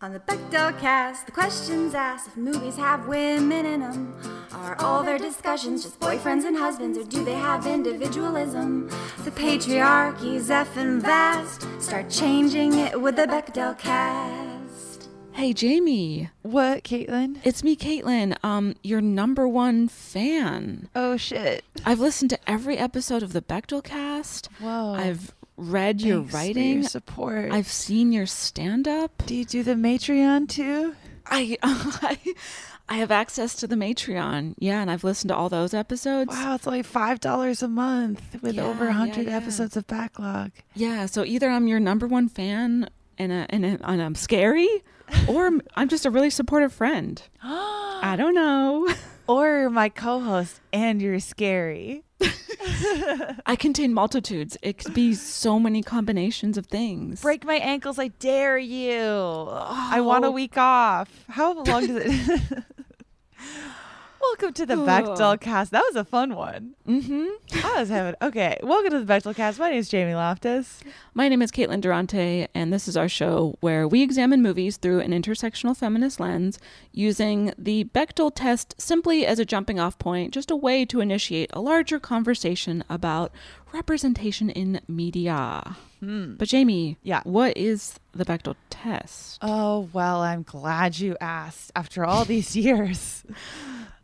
On the Bechdel cast, the questions asked if movies have women in them. Are all their discussions just boyfriends and husbands, or do they have individualism? The patriarchy's effing vast. Start changing it with the Bechdel cast. Hey Jamie, What, Caitlin? it's me, Caitlin. Um, your number one fan. Oh shit! I've listened to every episode of the Bechdel cast. Whoa. I've read your Thanks for writing. your support. I've seen your stand up. Do you do the Matreon too? I, I I have access to the Matreon. Yeah, and I've listened to all those episodes. Wow, it's only five dollars a month with Yeah, over a yeah, hundred yeah. episodes of backlog. Yeah, so either I'm your number one fan and a, and, a, and I'm scary, or I'm just a really supportive friend. I don't know. Or my co-host, and you're scary. I contain multitudes. It could be so many combinations of things. Break my ankles, I dare you. I want a oh. week off. How long does it? Welcome to the Bechdel cast. That was a fun one. Mm-hmm. I was having okay. Welcome to the Bechdel cast. My name is Jamie Loftus. My name is Caitlin Durante, and this is our show where we examine movies through an intersectional feminist lens using the Bechdel test simply as a jumping off point, just a way to initiate a larger conversation about representation in media. But, Jamie, Yeah. what is the Bechdel test? Oh, well, I'm glad you asked after all these years.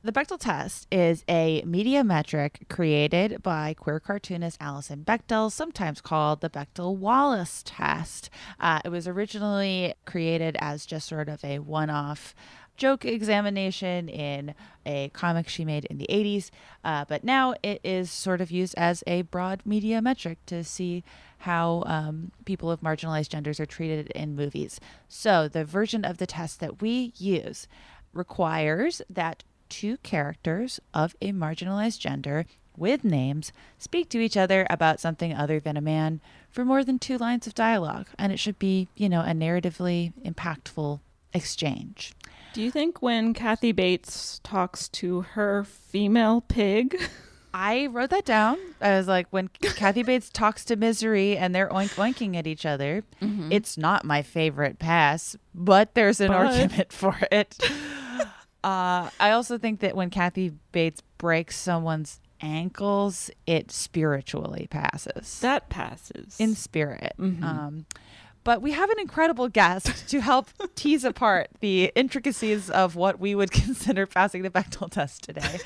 The Bechdel test is a media metric created by queer cartoonist Alison Bechdel, sometimes called the Bechdel Wallace test. Uh, it was originally created as just sort of a one off joke examination in a comic she made in the 80s, uh, but now it is sort of used as a broad media metric to see how um, people of marginalized genders are treated in movies. So, the version of the test that we use requires that two characters of a marginalized gender with names speak to each other about something other than a man for more than two lines of dialogue. And it should be, you know, a narratively impactful exchange. Do you think when Kathy Bates talks to her female pig, I wrote that down. I was like, when Kathy Bates talks to Misery and they're oink oinking at each other, mm-hmm. it's not my favorite pass, but there's an But- argument for it. Uh, I also think that when Kathy Bates breaks someone's ankles, it spiritually passes that passes? in spirit. Um, but we have an incredible guest to help tease apart the intricacies of what we would consider passing the Bechdel test today.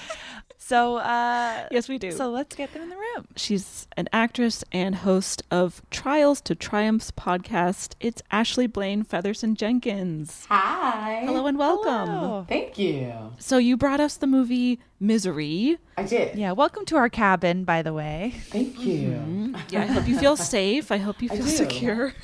So, uh, yes, we do. so let's get them in the room. She's an actress and host of Trials to Triumphs podcast. It's Ashley Blaine Featherson Jenkins. Hi. Hello and welcome. Hello. Thank you. So you brought us the movie Misery. I did. Yeah, welcome to our cabin, by the way. Thank you. Yeah, I hope you feel safe. I hope you feel secure.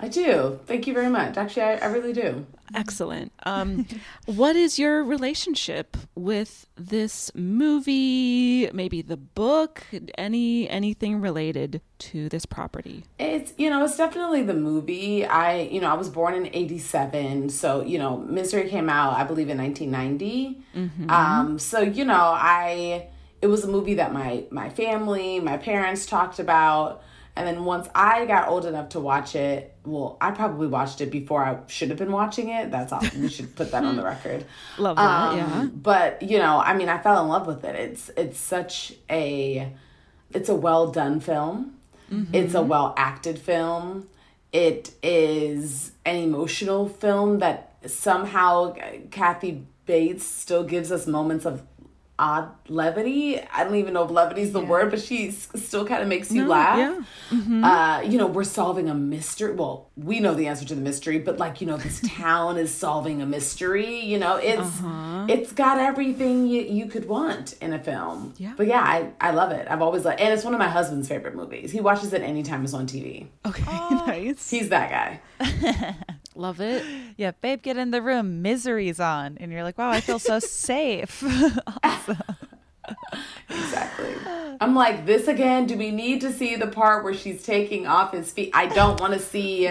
I do. Thank you very much. Actually, I, I really do. Excellent. Um, what is your relationship with this movie? Maybe the book? Any anything related to this property? It's you know it's definitely the movie. I you know I was born in '87, so you know Misery came out I believe in 1990. Mm-hmm. Um, so you know I it was a movie that my my family, my parents talked about. And then once I got old enough to watch it, well, I probably watched it before I should have been watching it. That's all. we should put that on the record. Love that. Um, yeah. But you know, I mean, I fell in love with it. It's it's such a it's a well done film. Mm-hmm. It's a well acted film. It is an emotional film that somehow Kathy Bates still gives us moments of odd levity. I don't even know if levity is the yeah. word, but she still kind of makes you no, laugh. Yeah. Mm-hmm. Uh, you know, we're solving a mystery. Well, we know the answer to the mystery, but like you know, this town is solving a mystery. You know, it's uh-huh. it's got everything you, you could want in a film. Yeah. But yeah, I I love it. I've always loved, and it's one of my husband's favorite movies. He watches it anytime it's on TV. Okay, oh. nice. He's that guy. Love it. Yeah, babe, get in the room. Misery's on. And you're like, wow, I feel so safe. exactly. I'm like, this again? Do we need to see the part where she's taking off his feet? I don't want to see.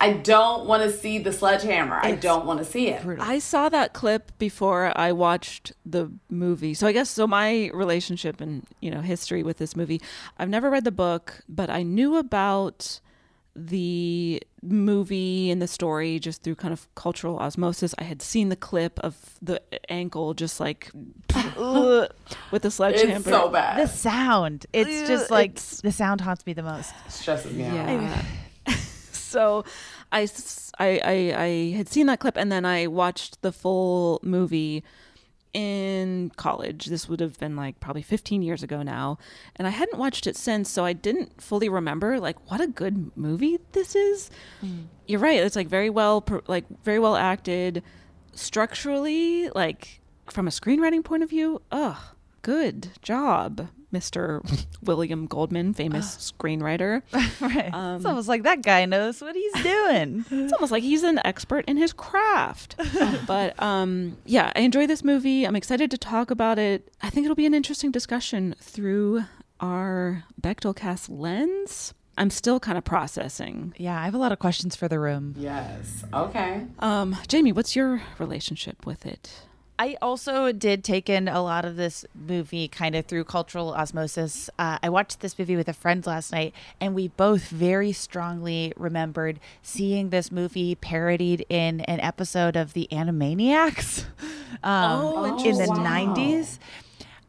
I don't want to see the sledgehammer. I don't want to see it. Brutal. I saw that clip before I watched the movie. So I guess so my relationship and, you know, history with this movie. I've never read the book, but I knew about the movie and the story just through kind of cultural osmosis. I had seen the clip of the ankle just like with the sledgehammer. It's so bad. The sound. It's just like it's, the sound haunts me the most. Stresses me out. Yeah. so I, I, I, I had seen that clip and then I watched the full movie in college. This would have been like probably 15 years ago now. And I hadn't watched it since, so I didn't fully remember like what a good movie this is. Mm. You're right. It's like very well like very well acted structurally like from a screenwriting point of view. Ugh, good job. Mr. William Goldman, famous screenwriter. right. Um, it's almost like that guy knows what he's doing. it's almost like he's an expert in his craft. but um, yeah, I enjoy this movie. I'm excited to talk about it. I think it'll be an interesting discussion through our Bechdel cast lens. I'm still kind of processing. Yeah, I have a lot of questions for the room. Yes. Okay. Um, Jamie, what's your relationship with it? I also did take in a lot of this movie kind of through cultural osmosis. Uh, I watched this movie with a friend last night, and we both very strongly remembered seeing this movie parodied in an episode of The Animaniacs um, oh, in the wow. 90s.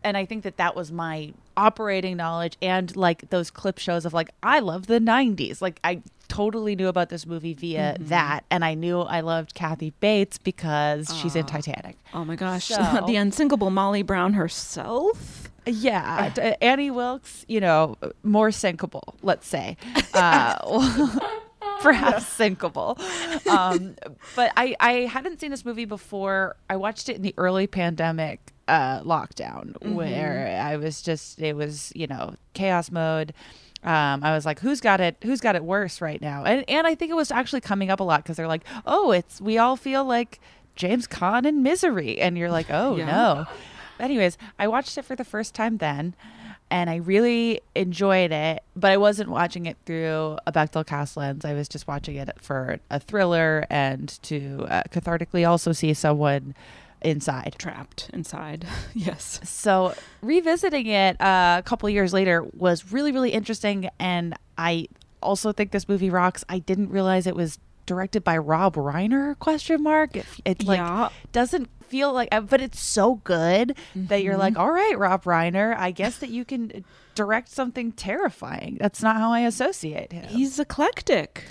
And I think that that was my operating knowledge and like those clip shows of like, I love the 90s. Like, I totally knew about this movie via mm-hmm. that, and I knew I loved Kathy Bates because she's in Titanic. Oh my gosh, so, the unsinkable Molly Brown herself. Yeah, uh, Annie Wilkes, you know, more sinkable, let's say. Uh, perhaps sinkable. Um, but I, I hadn't seen this movie before. I watched it in the early pandemic uh, lockdown mm-hmm. where I was just, it was, you know, chaos mode um, I was like, who's got it? Who's got it worse right now? And and I think it was actually coming up a lot because they're like, oh, it's we all feel like James Caan in Misery, and you're like, oh yeah. no. Anyways, I watched it for the first time then, and I really enjoyed it. But I wasn't watching it through a Bechdel cast lens. I was just watching it for a thriller and to uh, cathartically also see someone inside. Trapped inside. yes. So revisiting it uh, a couple years later was really, really interesting. And I also think this movie rocks. I didn't realize it was directed by Rob Reiner question mark it, it like yeah. doesn't feel like uh, but it's so good mm-hmm. that you're like mm-hmm. all right Rob Reiner I guess that you can direct something terrifying that's not how I associate him he's eclectic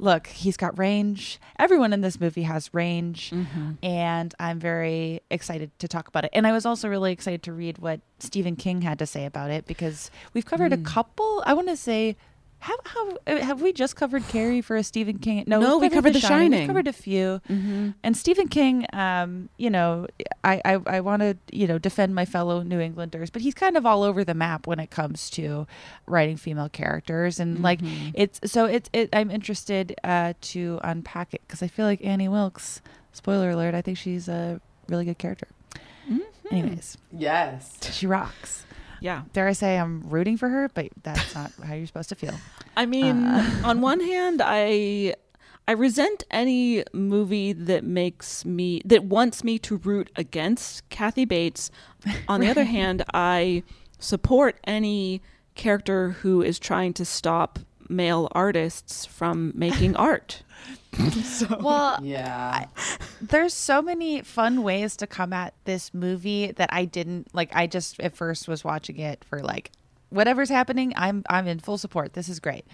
look, he's got range. Everyone in this movie has range. Mm-hmm. And I'm very excited to talk about it. And I was also really excited to read what Stephen King had to say about it because we've covered mm. a couple, I want to say Have, how, uh, have we just covered Carrie for a Stephen King? No, we've we covered The Shining. We've covered a few. Mhm. And Stephen King, um, you know, I, I, I want to, you know, defend my fellow New Englanders, but he's kind of all over the map when it comes to writing female characters. And like, it's so it's, it, I'm interested uh, to unpack it because I feel like Annie Wilkes, spoiler alert, I think she's a really good character. Anyways, Yes. she rocks. Yeah. Dare I say I'm rooting for her, but that's not how you're supposed to feel. I mean, uh. on one hand, I I resent any movie that makes me that wants me to root against Kathy Bates. On the other hand, I support any character who is trying to stop male artists from making art. Well, Yeah. there's so many fun ways to come at this movie that I didn't like I just at first was watching it for like whatever's happening I'm I'm in full support this is great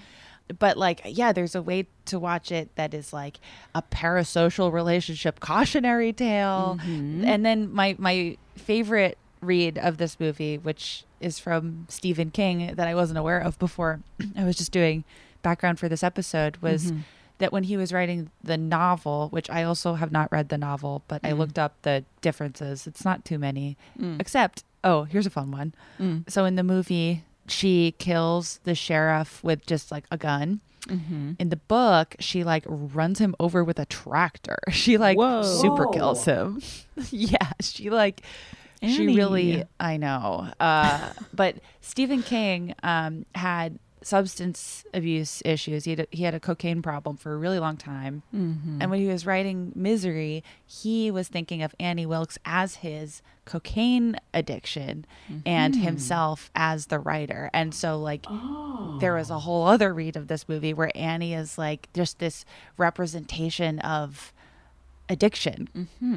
but like yeah there's a way to watch it that is like a parasocial relationship cautionary tale mm-hmm. and then my my favorite read of this movie which is from Stephen King that I wasn't aware of before I was just doing background for this episode was mm-hmm. that when he was writing the novel, which I also have not read the novel, but I mm. looked up the differences. It's not too many, mm. except, oh, here's a fun one. Mm. So in the movie, she kills the sheriff with just like a gun. Mm-hmm. In the book, she like runs him over with a tractor. She like Whoa. super kills him. yeah, she like she really I know. Uh, but Stephen King um, had substance abuse issues. He had a, he had a cocaine problem for a really long time. And when he was writing Misery, he was thinking of Annie Wilkes as his cocaine addiction and himself as the writer. And so like there was a whole other read of this movie where Annie is like just this representation of addiction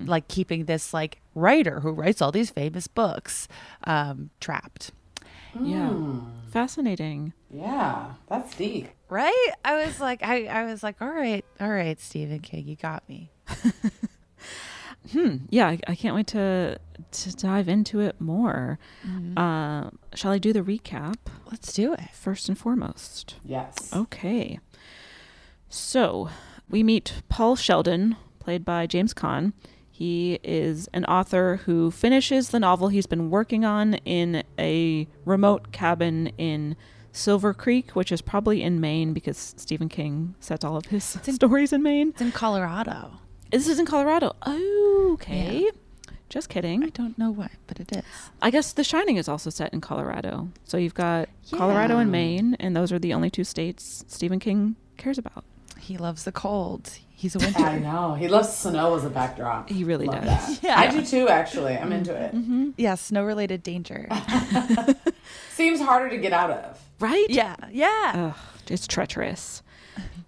like keeping this like writer who writes all these famous books um trapped Yeah. Fascinating. Yeah. That's deep. right i was like i i was like all right all right stephen king you got me hmm Yeah, I, I can't wait to to dive into it more. Uh, shall I do the recap let's do it first and foremost? Yes. Okay. So we meet Paul Sheldon, played by James Caan. He is an author who finishes the novel he's been working on in a remote cabin in Silver Creek, which is probably in Maine because Stephen King sets all of his stories in Maine. it's in colorado This is in Colorado. Oh, okay. Just kidding. i don't know why but it is I guess The Shining is also set in Colorado. So you've got Colorado and Maine, and those are the only two states Stephen King cares about. he loves the cold he's a winter I know. He loves snow as a backdrop. He really Love does. that. I do too, actually. I'm into it. Mm-hmm. yeah snow related danger Seems harder to get out of. Right? yeah yeah Ugh, it's treacherous.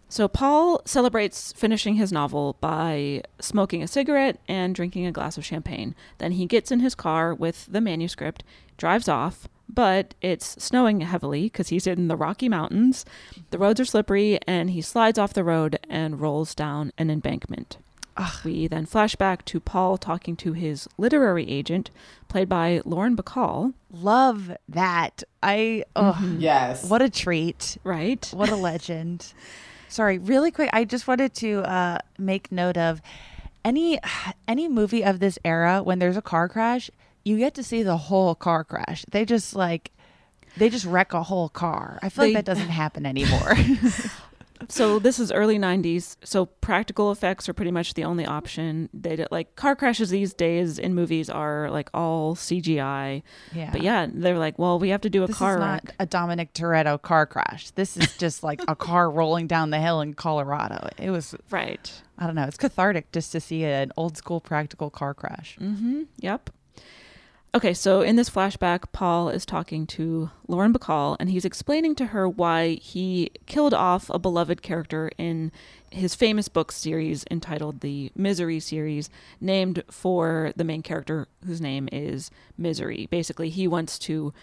So Paul celebrates finishing his novel by smoking a cigarette and drinking a glass of champagne. Then he gets in his car with the manuscript, drives off, but it's snowing heavily because he's in the Rocky Mountains. The roads are slippery, and he slides off the road and rolls down an embankment. We then flash back to Paul talking to his literary agent, played by Lauren Bacall. love that i oh Yes. what a treat Right? What a legend. Sorry, really quick. I just wanted to uh, make note of any any movie of this era when there's a car crash, you get to see the whole car crash. They just like they just wreck a whole car. I feel They- like that doesn't happen anymore. So this is early 90s. So practical effects are pretty much the only option. They did, like car crashes these days in movies are like all CGI. Yeah. But yeah, they're like, well, we have to do a this car is not wreck. a Dominic Toretto car crash. This is just like a car rolling down the hill in Colorado. It was Right. I don't know. It's cathartic just to see an old school practical car crash. Mm-hmm. Yep. Okay, so in this flashback, Paul is talking to Lauren Bacall, and he's explaining to her why he killed off a beloved character in his famous book series entitled the Misery series, named for the main character whose name is Misery. Basically, he wants to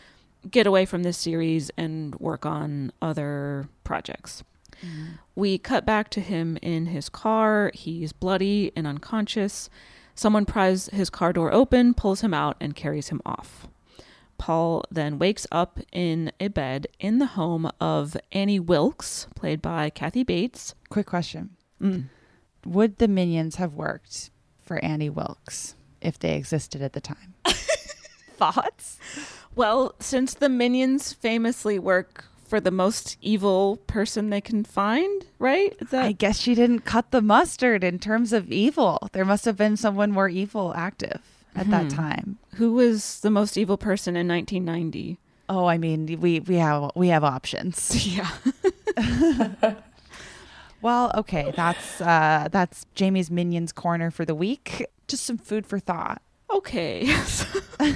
get away from this series and work on other projects. Mm-hmm. We cut back to him in his car. He's bloody and unconscious. Someone pries his car door open, pulls him out, and carries him off. Paul then wakes up in a bed in the home of Annie Wilkes, played by Kathy Bates. Quick question. Mm. Would the minions have worked for Annie Wilkes if they existed at the time? Thoughts? Well, since the minions famously work for the most evil person they can find, right? That I guess she didn't cut the mustard in terms of evil. There must have been someone more evil active at that Hmm. time. who was the most evil person in 1990? Oh, I mean, we we have we have options. Yeah. Well, okay, that's uh that's Jamie's minions corner for the week. Just some food for thought. Okay.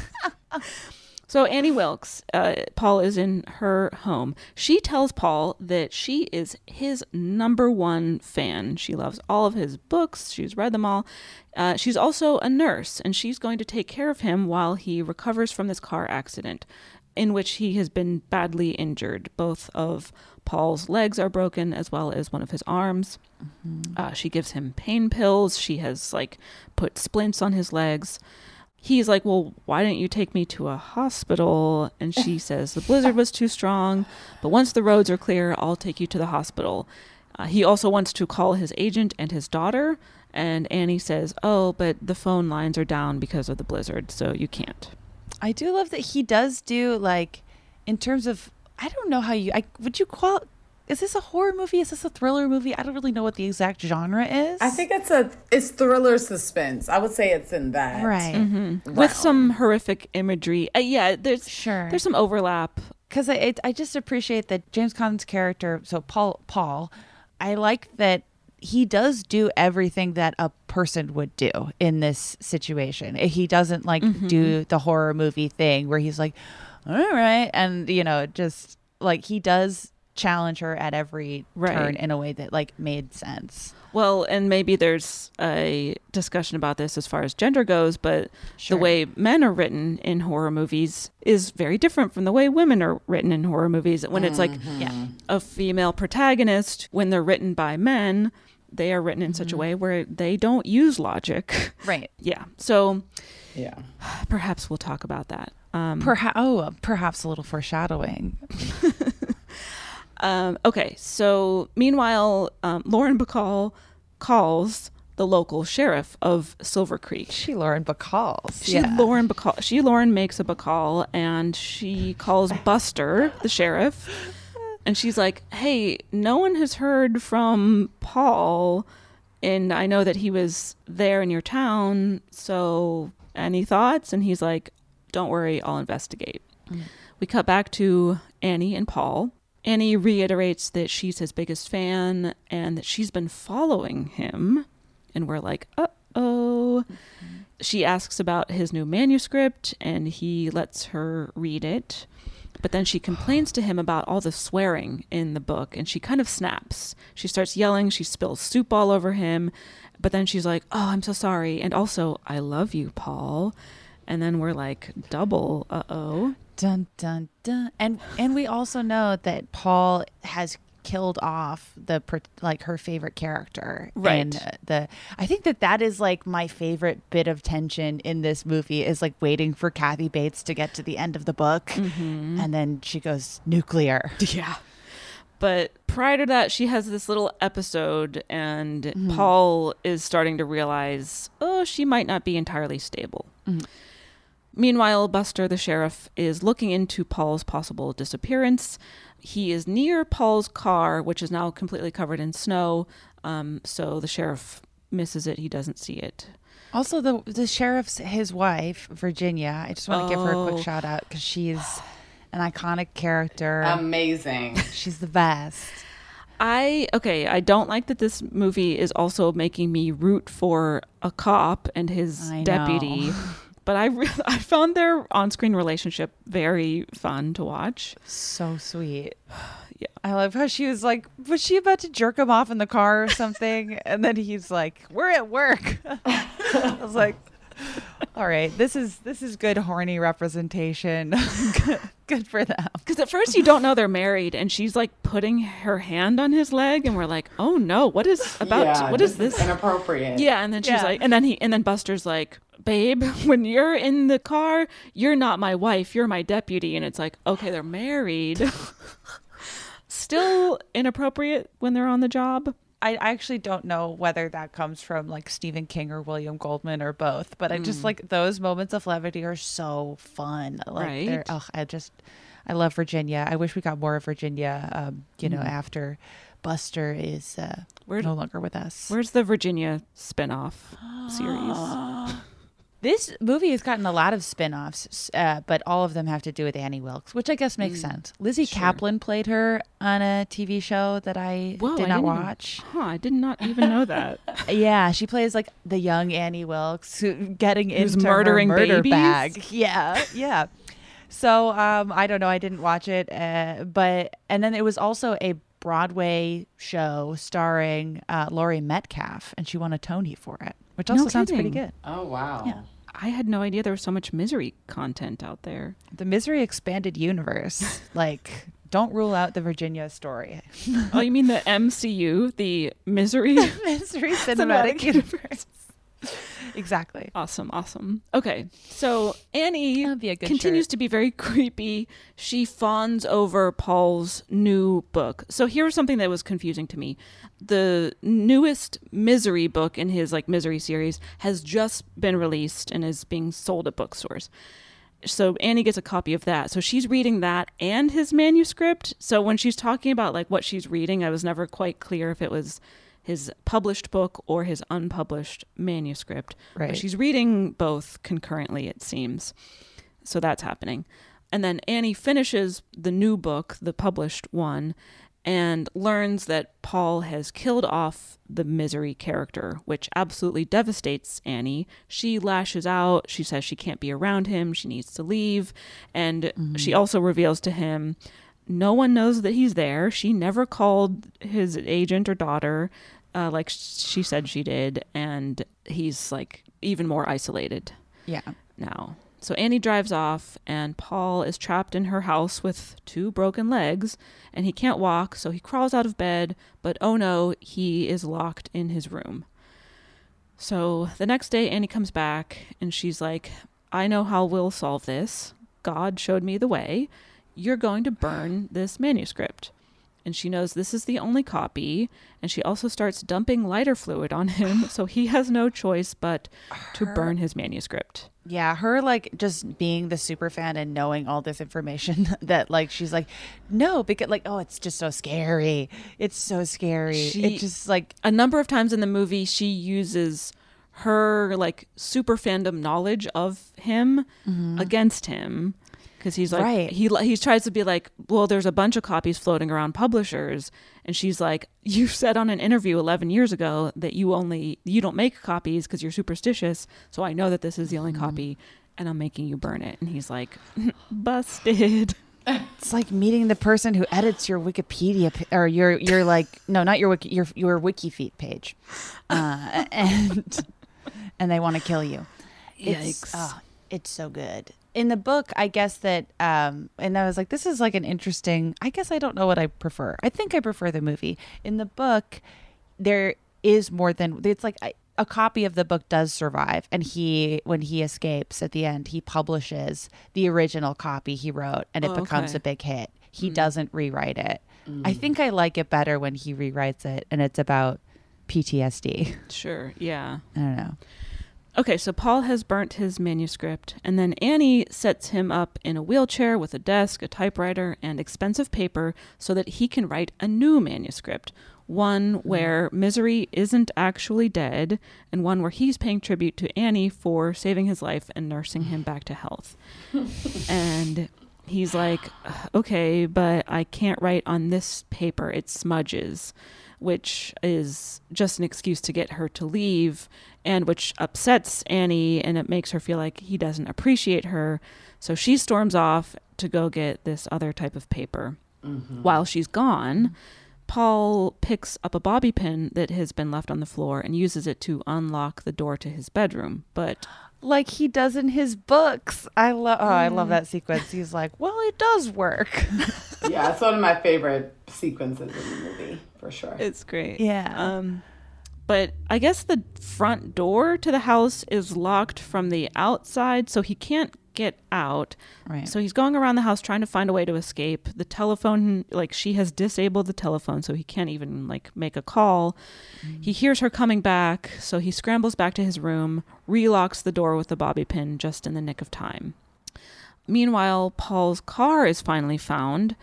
so Annie Wilkes, uh, Paul is in her home. She tells Paul that she is his number one fan. She loves all of his books. She's read them all. Uh, she's also a nurse, and she's going to take care of him while he recovers from this car accident, in which he has been badly injured. Both of Paul's legs are broken, as well as one of his arms. Uh, she gives him pain pills. She has like put splints on his legs. He's like, Well, why didn't you take me to a hospital? And she says, The blizzard was too strong, but once the roads are clear, I'll take you to the hospital. Uh, he also wants to call his agent and his daughter. And Annie says, Oh, but the phone lines are down because of the blizzard, so you can't. I do love that he does do like in terms of I don't know how you I would you call is this a horror movie? Is this a thriller movie? I don't really know what the exact genre is. I think it's a it's thriller suspense. I would say it's in that. right. Mm-hmm. With some horrific imagery. Uh, yeah, there's Sure. there's some overlap. because I it, I just appreciate that James Caan's character. So Paul Paul, I like that he does do everything that a person would do in this situation. He doesn't like Mm-hmm. do the horror movie thing where he's like, all right, and you know, just like he does challenge her at every Right. turn in a way that like made sense. Well, and maybe there's a discussion about this as far as gender goes, but Sure. the way men are written in horror movies is very different from the way women are written in horror movies. When it's like mm-hmm. Yeah. a female protagonist, when they're written by men, they are written in such a mm-hmm. way where they don't use logic. Right. yeah. So Yeah. perhaps we'll talk about that. Um, Perhaps oh, uh, perhaps a little foreshadowing. Um, okay, so meanwhile, um, Lauren Bacall calls the local sheriff of Silver Creek. She Lauren Bacalls. She Lauren Bacall. She Lauren makes a Bacall, and she calls Buster, the sheriff, and she's like, "Hey, no one has heard from Paul, and I know that he was there in your town. So, any thoughts?" And he's like, "Don't worry, I'll investigate." We cut back to Annie and Paul. Annie reiterates that she's his biggest fan and that she's been following him. And we're like, uh oh. She asks about his new manuscript and he lets her read it. But then she complains to him about all the swearing in the book and she kind of snaps. She starts yelling, she spills soup all over him. But then she's like, oh, I'm so sorry. And also, I love you, Paul. And then we're like, double, uh oh. Dun dun dun. And and we also know that Paul has killed off the like her favorite character. Right. And the I think that that is like my favorite bit of tension in this movie is like waiting for Kathy Bates to get to the end of the book, Mm-hmm. and then she goes nuclear. Yeah. But prior to that, she has this little episode, and Paul is starting to realize, oh, she might not be entirely stable. Meanwhile, Buster, the sheriff, is looking into Paul's possible disappearance. He is near Paul's car, which is now completely covered in snow. Um, so the sheriff misses it. He doesn't see it. Also, the the sheriff's his wife, Virginia. I just want to give her a Oh. quick shout out because she's an iconic character. Amazing. she's the best. I okay, I don't like that this movie is also making me root for a cop and his I know. deputy. But I re- I found their on-screen relationship very fun to watch. So sweet. Yeah. I love how she was like, was she about to jerk him off in the car or something? and then he's like, "We're at work." I was like, "All right, this is this is good horny representation. good, good for them." Because at first you don't know they're married, and she's like putting her hand on his leg, and we're like, "Oh no, what is about? yeah, what is this?" inappropriate. Yeah, and then she's Yeah. like, and then he, and then Buster's like, babe, when you're in the car, you're not my wife, you're my deputy. And it's like, okay, they're married. Still inappropriate when they're on the job. I actually don't know whether that comes from like Stephen King or William Goldman or both, but I just Mm. like those moments of levity are so fun. Like they're Right. oh, I just I love Virginia. I wish we got more of Virginia. Um, you know, Mm. after Buster is uh, Where- no longer with us. Where's the Virginia spinoff series? This movie has gotten a lot of spin-offs, uh, but all of them have to do with Annie Wilkes, which I guess makes Mm, sense. Lizzy Caplan played her on a TV show that I Whoa, did not didn't even- watch. huh, I did not even know that. Yeah, she plays like the young Annie Wilkes who getting Who's into murdering her murder babies? bag. Yeah, yeah. So um, I don't know. I didn't watch it, uh, but and then it was also a Broadway show starring uh, Laurie Metcalf, and she won a Tony for it, which No also sounds pretty good. Oh wow. I had no idea there was so much misery content out there. The Misery expanded universe, like. Don't rule out the Virginia story. oh, you mean the MCU, the misery Misery cinematic universe. Exactly. Awesome, awesome. Okay, so Annie be a good continues shirt. to be very creepy. She fawns over Paul's new book. So here's something that was confusing to me. The newest Misery book in his like Misery series has just been released and is being sold at bookstores. So Annie gets a copy of that. So she's reading that and his manuscript. So when she's talking about like what she's reading, I was never quite clear if it was his published book or his unpublished manuscript. Right. But she's reading both concurrently, it seems. So that's happening. And then Annie finishes the new book, the published one, and learns that Paul has killed off the misery character, which absolutely devastates Annie. She lashes out. She says she can't be around him. She needs to leave. And mm-hmm. she also reveals to him no one knows that he's there. She never called his agent or daughter uh, like she said she did. And he's like even more isolated Yeah. now. So Annie drives off, and Paul is trapped in her house with two broken legs, and he can't walk, so he crawls out of bed, but oh no, he is locked in his room. So the next day, Annie comes back, and she's like, I know how we'll solve this. God showed me the way. You're going to burn this manuscript. And she knows this is the only copy, and she also starts dumping lighter fluid on him, so he has no choice but to burn his manuscript. Yeah, her like just being the super fan and knowing all this information that like she's like, no, because like, oh, it's just so scary. It's so scary. She- it just like a number of times in the movie she uses her like super fandom knowledge of him mm-hmm. against him because he's like Right. he he tries to be like well there's a bunch of copies floating around publishers and she's like you said on an interview 11 years ago that you only you don't make copies because you're superstitious so i know that this is the only copy and i'm making you burn it and he's like busted it's like meeting the person who edits your Wikipedia or your your like no, not your wiki your your WikiFeet page, uh, and and they want to kill you. It's, Yikes. oh, it's so good. In the book, I guess that, um, and I was like, this is like an interesting. I guess I don't know what I prefer. I think I prefer the movie. In the book, there is more than it's like I, a copy of the book does survive, and he when he escapes at the end, he publishes the original copy he wrote, and it Oh, becomes okay. a big hit. He doesn't rewrite it. I think I like it better when he rewrites it, and it's about PTSD. sure yeah I don't know. Okay, so Paul has burnt his manuscript, and then Annie sets him up in a wheelchair with a desk, a typewriter, and expensive paper so that he can write a new manuscript. One mm-hmm. where Misery isn't actually dead, and one where he's paying tribute to Annie for saving his life and nursing him back to health. and he's like, okay, but I can't write on this paper, it smudges, which is just an excuse to get her to leave, and which upsets Annie and it makes her feel like he doesn't appreciate her. So she storms off to go get this other type of paper. Mm-hmm. While she's gone, Paul picks up a bobby pin that has been left on the floor and uses it to unlock the door to his bedroom. But like he does in his books. I love. Oh, I love mm. that sequence. He's like, "Well, it does work." yeah, it's one of my favorite sequences in the movie for sure. It's great. Yeah. Um, But I guess the front door to the house is locked from the outside, so he can't get out. Right. So he's going around the house trying to find a way to escape. The telephone, like she has disabled the telephone, so he can't even like make a call. He hears her coming back, so he scrambles back to his room, relocks the door with the bobby pin just in the nick of time. Meanwhile, Paul's car is finally found.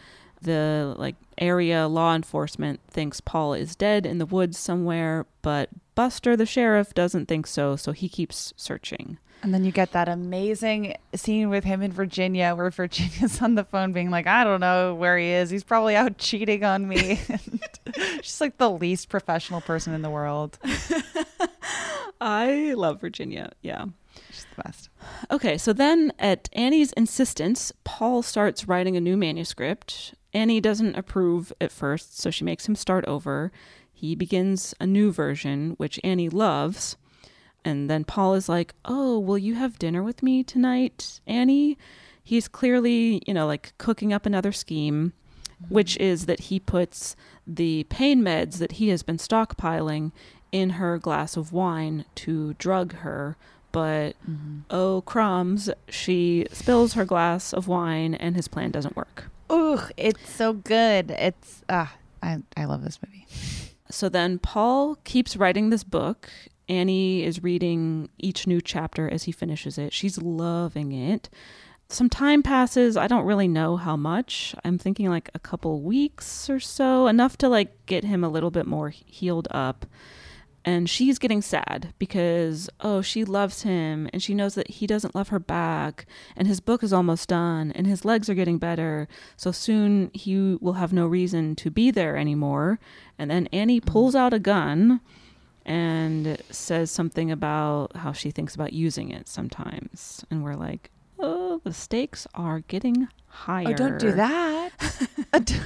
The like area law enforcement thinks Paul is dead in the woods somewhere, but Buster the sheriff doesn't think so, so he keeps searching. And then you get that amazing scene with him in Virginia where Virginia's on the phone being like, I don't know where he is. He's probably out cheating on me. She's like the least professional person in the world. I love Virginia. Yeah. She's the best. Okay, so then at Annie's insistence, Paul starts writing a new manuscript. Annie doesn't approve at first, so she makes him start over. He begins a new version, which Annie loves. And then Paul is like, Oh, will you have dinner with me tonight, Annie? He's clearly, you know, like cooking up another scheme, which mm-hmm. is that he puts the pain meds that he has been stockpiling in her glass of wine to drug her. But mm-hmm. oh, crumbs, she spills her glass of wine and his plan doesn't work. Ooh, it's so good. It's ah, I I love this movie. So then Paul keeps writing this book. Annie is reading each new chapter as he finishes it. She's loving it. Some time passes. I don't really know how much. I'm thinking like a couple weeks or so, enough to like get him a little bit more healed up. And she's getting sad because, oh, she loves him and she knows that he doesn't love her back. And his book is almost done and his legs are getting better. So soon he will have no reason to be there anymore. And then Annie mm-hmm. pulls out a gun and says something about how she thinks about using it sometimes. And we're like, oh, the stakes are getting higher. Oh, don't do that.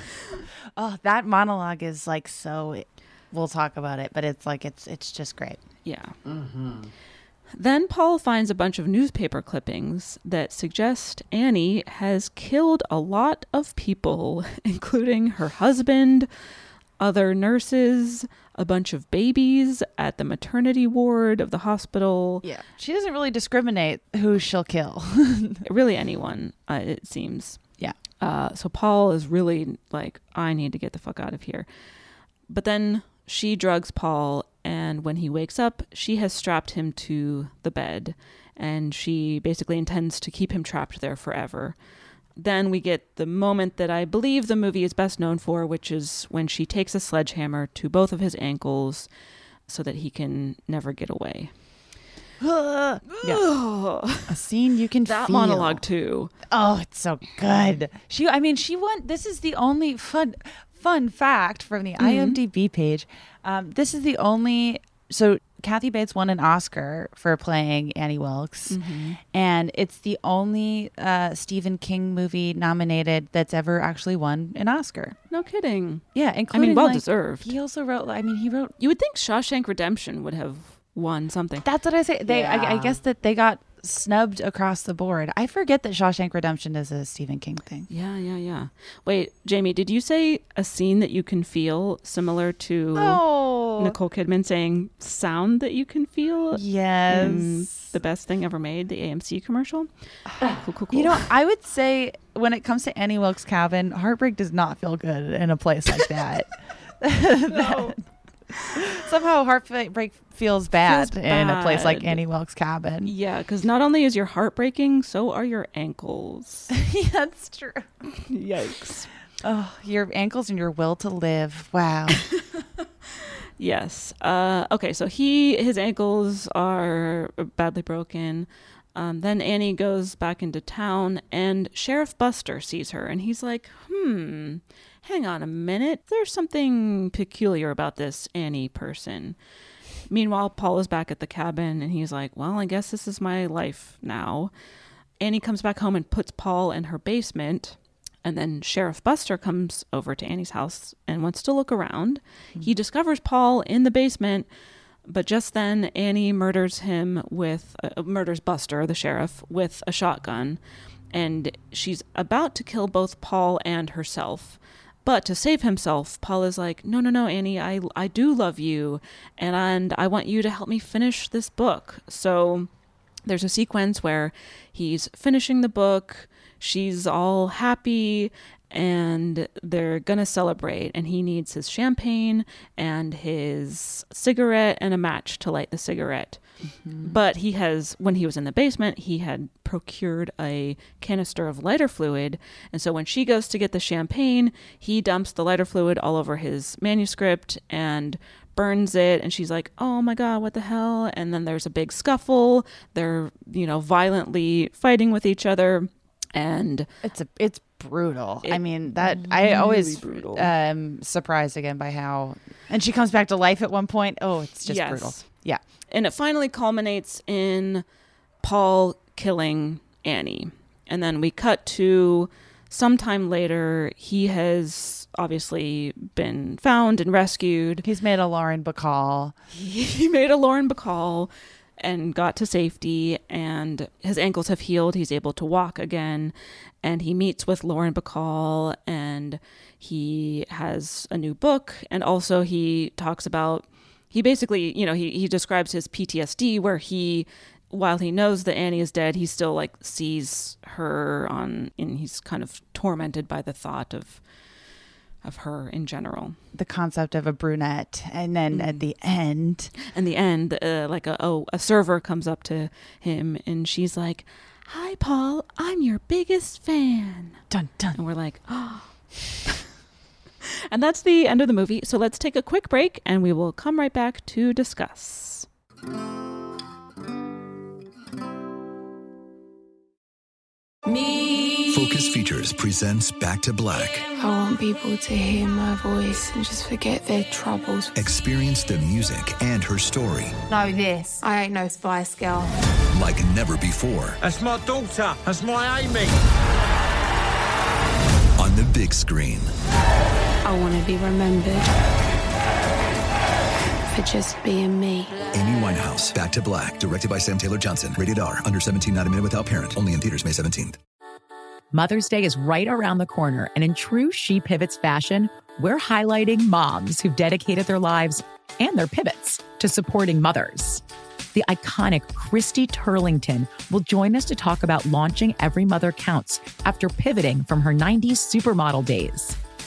oh, that monologue is like so. We'll talk about it, but it's like it's it's just great. Yeah. Then Paul finds a bunch of newspaper clippings that suggest Annie has killed a lot of people, including her husband, other nurses, a bunch of babies at the maternity ward of the hospital. Yeah, she doesn't really discriminate who she'll kill. really, anyone, uh, it seems. Yeah. Uh, so Paul is really like, I need to get the fuck out of here. But then she drugs Paul, and when he wakes up, she has strapped him to the bed, and she basically intends to keep him trapped there forever. Then we get the moment that I believe the movie is best known for, which is when she takes a sledgehammer to both of his ankles so that he can never get away. yeah. A scene you can that feel. monologue too. Oh, it's so good. She, I mean, she won. This is the only fun, fun fact from the IMDb page. Um, this is the only. So Kathy Bates won an Oscar for playing Annie Wilkes, and it's the only uh, Stephen King movie nominated that's ever actually won an Oscar. No kidding. Yeah, including I mean, well like, deserved. He also wrote. I mean, he wrote. You would think Shawshank Redemption would have won something. That's what I say. They, I, I guess that they got snubbed across the board. I forget that Shawshank Redemption is a Stephen King thing. Yeah, yeah, yeah. Wait, Jamie, did you say a scene that you can feel similar to Oh, Nicole Kidman saying sound that you can feel? yes. the best thing ever made, the AMC commercial. cool, cool, cool. You know, I would say when it comes to Annie Wilkes Cabin, heartbreak does not feel good in a place like that. That- Somehow heartbreak feels bad, Feels in a place like. Annie Wilkes Cabin. yeah, because not only is your heart breaking, so are your ankles. yeah, that's true. Yikes. Oh, your ankles and your will to live. Wow. Yes. Uh, okay, so he his ankles are badly broken. Um, then Annie goes back into town, and Sheriff Buster sees her, and he's like, "Hmm, hang on a minute. There's something peculiar about this Annie person." Meanwhile, Paul is back at the cabin, and he's like, "Well, I guess this is my life now." Annie comes back home and puts Paul in her basement. And then Sheriff Buster comes over to Annie's house and wants to look around. He discovers Paul in the basement, but just then Annie murders him with uh, murders Buster, the sheriff, with a shotgun, and she's about to kill both Paul and herself. But to save himself, Paul is like, "No, no, no, Annie, I I do love you, and and I want you to help me finish this book." So there's a sequence where he's finishing the book, she's all happy, and they're gonna celebrate and he needs his champagne and his cigarette and a match to light the cigarette but he has when he was in the basement he had procured a canister of lighter fluid and so when she goes to get the champagne he dumps the lighter fluid all over his manuscript and burns it and she's like oh my god what the hell and then there's a big scuffle they're you know violently fighting with each other and It's a it's brutal. I mean that I always brutal. um surprised again by how and she comes back to life at one point. Oh, it's just Yes. brutal. Yeah. and it finally culminates in Paul killing Annie. And then we cut to sometime later. He has obviously been found and rescued. He's made a Lauren Bacall. He made a Lauren Bacall and got to safety, and his ankles have healed. He's able to walk again, and he meets with Lauren Bacall, and he has a new book, and also he talks about he basically, you know, he, he describes his PTSD where he while he knows that Annie is dead, he still like sees her on and he's kind of tormented by the thought of of her in general. The concept of a brunette, and then Mm. at the end, In the end, uh, like a oh, a server comes up to him and she's like, "Hi, Paul, I'm your biggest fan." dun dun. And we're like, "Oh." and that's the end of the movie. So let's take a quick break and we will come right back to discuss. Me. Focus Features presents Back to Black. I want people to hear my voice and just forget their troubles. Experience the music and her story Know this. I ain't no Spice Girl. like never before That's my daughter. That's my Amy. on the big screen. I want to be remembered for just being me. Amy Winehouse, Back to Black, directed by Sam Taylor Johnson. Rated R, under 17, not a minute without parent. Only in theaters May 17th. Mother's Day is right around the corner, and in true She Pivots fashion, we're highlighting moms who've dedicated their lives and their pivots to supporting mothers. The iconic Christy Turlington will join us to talk about launching Every Mother Counts after pivoting from her 90s supermodel days.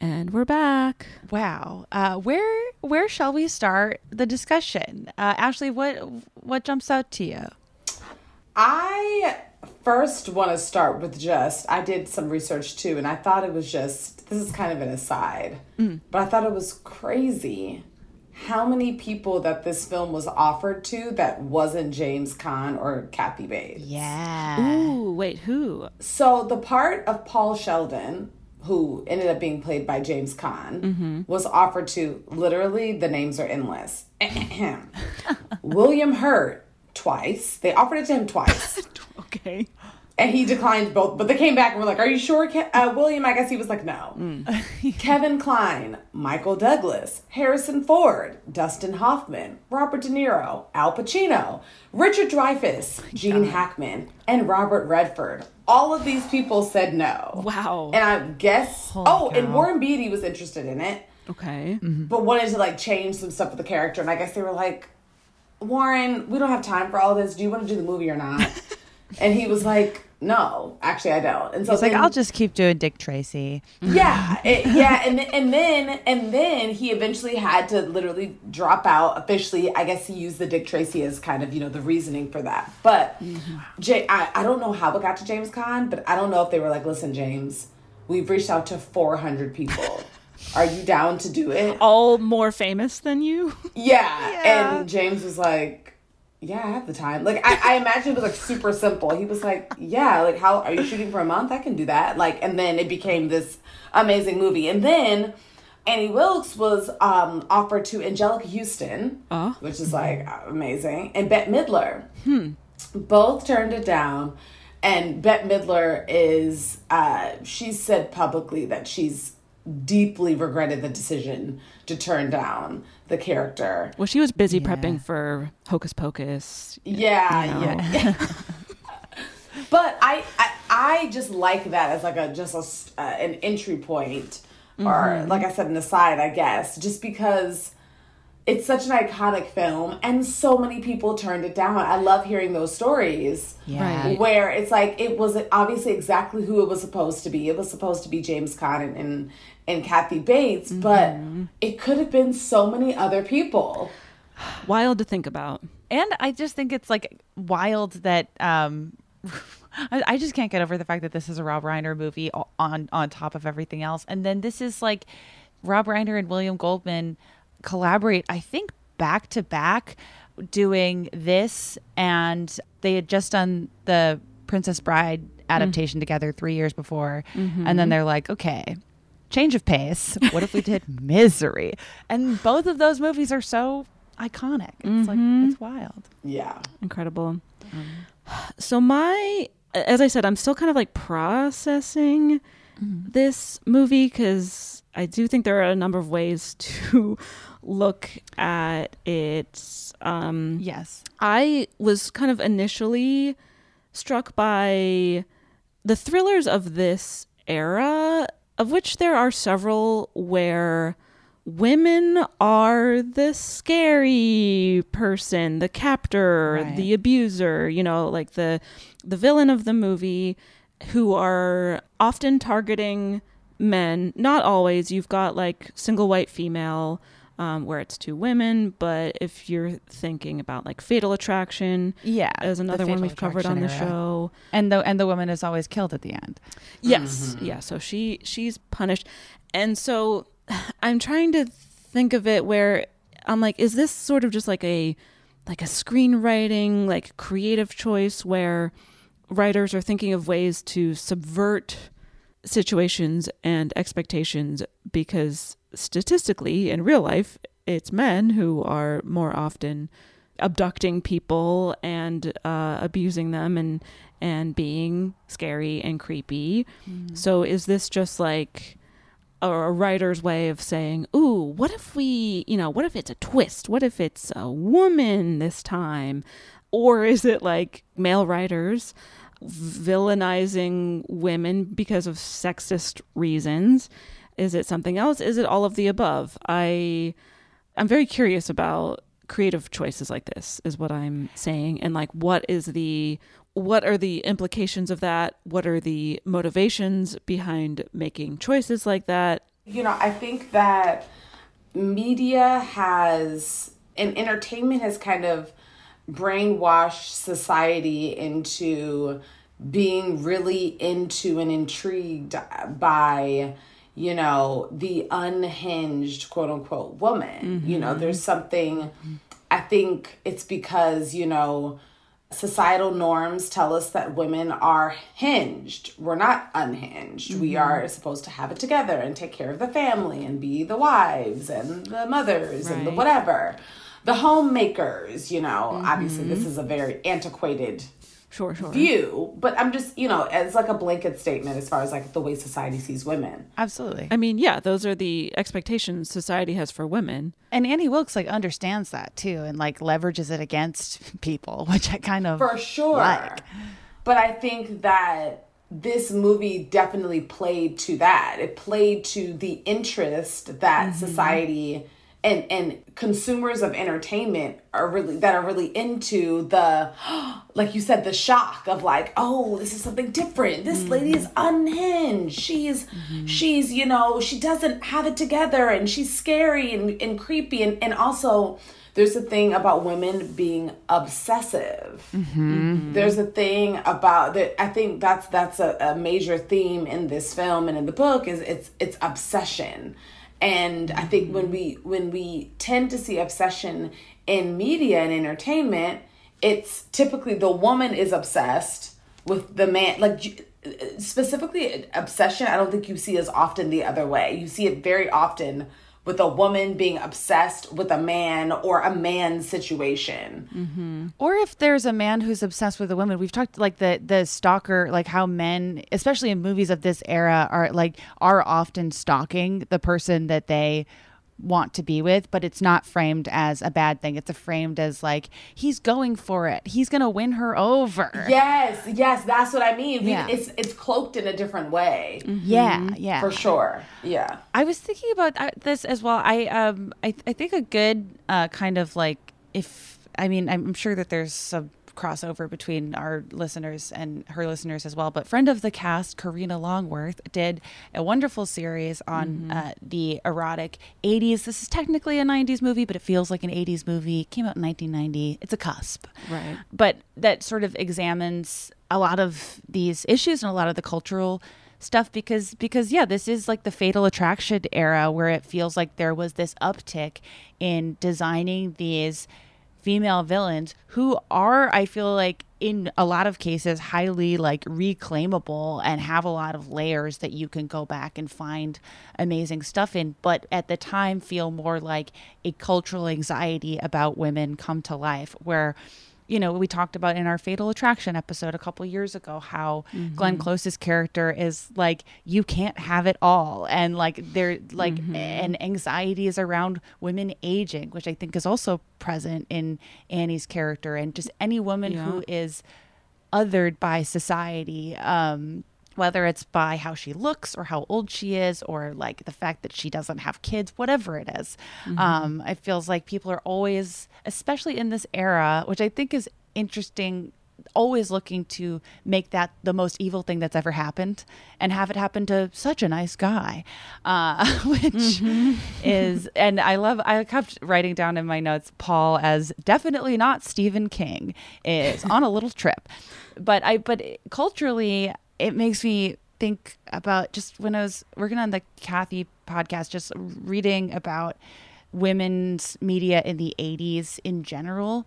And we're back. Wow. Uh, where where shall we start the discussion? Uh, Ashley, what what jumps out to you? I first want to start with just I did some research too, and I thought it was just this is kind of an aside, but I thought it was crazy how many people that this film was offered to that wasn't James Caan or Kathy Bates. Yeah. Ooh, wait, who? So the part of Paul Sheldon, who ended up being played by James Caan, mm-hmm. was offered to literally the names are endless. William Hurt twice. They offered it to him twice. Okay. And he declined both, but they came back and were like, "Are you sure, Ke- uh, William?" I guess he was like, "No." Kevin Kline, Michael Douglas, Harrison Ford, Dustin Hoffman, Robert De Niro, Al Pacino, Richard Dreyfuss, Gene Hackman, and Robert Redford. All of these people said no. Wow. And I guess, oh, and Warren Beatty was interested in it, Okay. but wanted to like change some stuff with the character. And I guess they were like, Warren, we don't have time for all this. Do you want to do the movie or not? And he was like, no, actually, I don't. And so He's like, I'll just keep doing Dick Tracy. yeah, it, yeah, and then, and then and then he eventually had to literally drop out officially. I guess he used the Dick Tracy as kind of you know the reasoning for that. But mm-hmm. Jay, I, I don't know how it got to James Caan, but I don't know if they were like, listen, James, we've reached out to four hundred people. Are you down to do it? All more famous than you? Yeah. Yeah. And James was like, Yeah, I have the time. Like I, I imagine it was like super simple. He was like, Yeah, like how are you shooting for a month? I can do that. Like and then it became this amazing movie. And then Annie Wilkes was um offered to Anjelica Huston, which is like amazing, and Bette Midler. Hmm. Both turned it down. And Bette Midler is uh she said publicly that she's deeply regretted the decision to turn down the character. Well, she was busy prepping for Hocus Pocus. Yeah, you know. yeah. but I, I I just like that as like a just a s- uh, an entry point, or Mhm. like I said, an aside, I guess, just because it's such an iconic film and so many people turned it down. I love hearing those stories. Yeah. Right. Where it's like it was obviously exactly who it was supposed to be. It was supposed to be James Caan and and, and Kathy Bates, but it could have been so many other people. Wild to think about. And I just think it's like wild that um I, I just can't get over the fact that this is a Rob Reiner movie on on top of everything else. And then this is like Rob Reiner and William Goldman collaborate, I think back to back doing this and they had just done the Princess Bride adaptation mm. together 3 years before. Mm-hmm. And then they're like, "Okay, change of pace. What if we did Misery?" And both of those movies are so iconic. It's like mm-hmm. it's wild. Yeah. Incredible. Um, so my as I said, I'm still kind of like processing mm-hmm. this movie because I do think there are a number of ways to look at it. Um, yes, I was kind of initially struck by the thrillers of this era, of which there are several where women are the scary person, the captor, Right. the abuser, you know, like the the villain of the movie who are often targeting men, not always. You've got like single white female um, where it's two women, but if you're thinking about like Fatal Attraction, Yeah, as the another one we've covered on the era. show. And the and the woman is always killed at the end. Yes, yeah. So she she's punished, and so I'm trying to think of it where I'm like, is this sort of just like a like a screenwriting like creative choice where writers are thinking of ways to subvert situations and expectations because statistically in real life it's men who are more often abducting people and uh, abusing them and and being scary and creepy. So is this just like a, a writer's way of saying, "Ooh, what if we, you know, what if it's a twist? What if it's a woman this time?" Or is it like male writers villainizing women because of sexist reasons? Is it something else? Is it all of the above? I I'm very curious about creative choices like this is what I'm saying and like what is the what are the implications of that? What are the motivations behind making choices like that? You know, I think that media has and entertainment has kind of brainwashed society into being really into and intrigued by you know the unhinged quote unquote woman. You know Mhm. there's something i think it's because you know societal norms tell us that women are hinged. We're not unhinged. We Mhm. are supposed to have it together and take care of the family and be the wives and the mothers and the whatever. The homemakers you know obviously this is a very antiquated sure, sure. view but i'm just you know it's like a blanket statement as far as like the way society sees women Absolutely. I mean, yeah, those are the expectations society has for women. And Annie Wilkes like understands that too and like leverages it against people, which I kind of for sure like. but i think that this movie definitely played to that it played to the interest that mm-hmm. society and and consumers of entertainment are really that are really into the like you said the shock of like oh this is something different. This mm-hmm. lady is unhinged. She's mm-hmm. she's you know she doesn't have it together and she's scary and, and creepy. And, and also there's a thing about women being obsessive. Mm-hmm. There's a thing about that. I think that's that's a, a major theme in this film and in the book is it's it's obsession and i think when we when we tend to see obsession in media and entertainment it's typically the woman is obsessed with the man like specifically obsession i don't think you see as often the other way. You see it very often with a woman being obsessed with a man or a man situation. Mm-hmm. Or if there's a man who's obsessed with a woman, we've talked like the the stalker, like how men, especially in movies of this era, are like are often stalking the person that they want to be with, but it's not framed as a bad thing. It's framed as like he's going for it. He's gonna win her over. yes yes that's what i mean Yeah. it's it's cloaked in a different way Yeah, yeah. for sure yeah I was thinking about uh, this as well. I um I I think a good uh kind of like if I mean I'm sure that there's some crossover between our listeners and her listeners as well. But friend of the cast, Karina Longworth, did a wonderful series on uh, the erotic 80s. This is technically a 90s movie, but it feels like an 80s movie. It came out in 1990. It's a cusp Right. but that sort of examines a lot of these issues and a lot of the cultural stuff because because yeah this is like the fatal attraction era where it feels like there was this uptick in designing these female villains who are i feel like in a lot of cases highly like reclaimable and have a lot of layers that you can go back and find amazing stuff in but at the time feel more like a cultural anxiety about women come to life where you know, we talked about in our Fatal Attraction episode a couple years ago how Glenn Close's character is like you can't have it all, and like there like and anxieties around women aging, which I think is also present in Annie's character, and just any woman who is othered by society. Um, whether it's by how she looks or how old she is or like the fact that she doesn't have kids whatever it is. um it feels like people are always especially in this era which i think is interesting always looking to make that the most evil thing that's ever happened and have it happen to such a nice guy uh which is and i love i kept writing down in my notes paul as definitely not stephen king is on a little trip but i but culturally it makes me think about just when I was working on the Cathy podcast, just reading about women's media in the 80s in general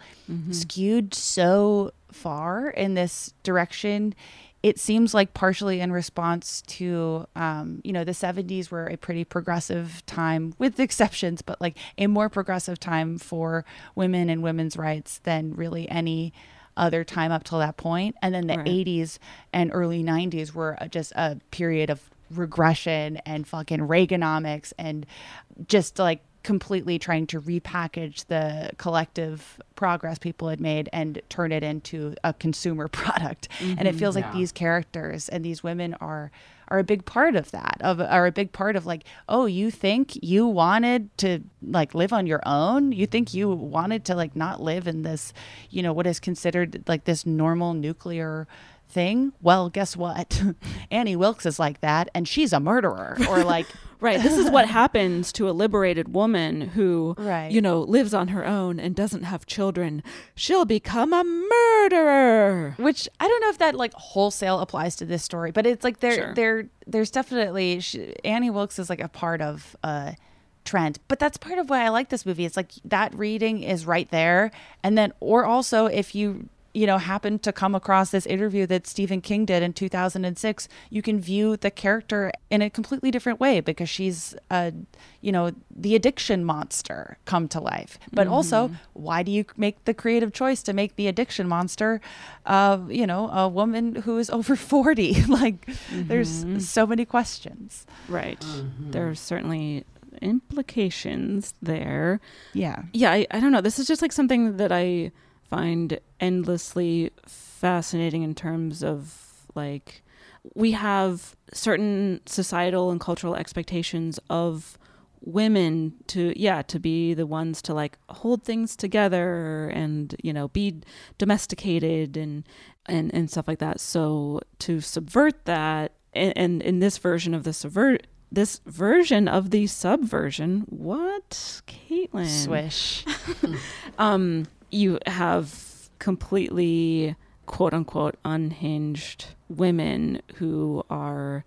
skewed so far in this direction. It seems like partially in response to, um, you know, the 70s were a pretty progressive time, with exceptions, but like a more progressive time for women and women's rights than really any other time up till that point. And then the 80s and early 90s were just a period of regression and fucking reaganomics and just like completely trying to repackage the collective progress people had made and turn it into a consumer product. And it mm-hmm. feels like these characters and these women are are a big part of that of are a big part of like oh you think you wanted to like live on your own? You think you wanted to like not live in this you know what is considered like this normal nuclear thing well guess what annie wilkes is like that and she's a murderer or like Right. This is what happens to a liberated woman who, Right. you know, lives on her own and doesn't have children. She'll become a murderer. which I don't know if that like wholesale applies to this story, but it's like there Sure. there there's definitely she, Annie Wilkes is like a part of uh, a trend, but that's part of why I like this movie. It's like that reading is right there, and then or also if you you know happen to come across this interview that Stephen King did in 2006, you can view the character in a completely different way because she's a you know the addiction monster come to life, but mm-hmm. also why do you make the creative choice to make the addiction monster uh you know a woman who is over 40 like there's mm-hmm. so many questions Right. Mm-hmm. There's certainly implications there. Yeah. Yeah, I, I don't know. This is just like something that I find endlessly fascinating in terms of like we have certain societal and cultural expectations of women to yeah to be the ones to like hold things together and you know be domesticated and and and stuff like that so to subvert that and, and in this version of the subvert this version of the subversion what caitlin Swish. um you have completely quote unquote unhinged women who are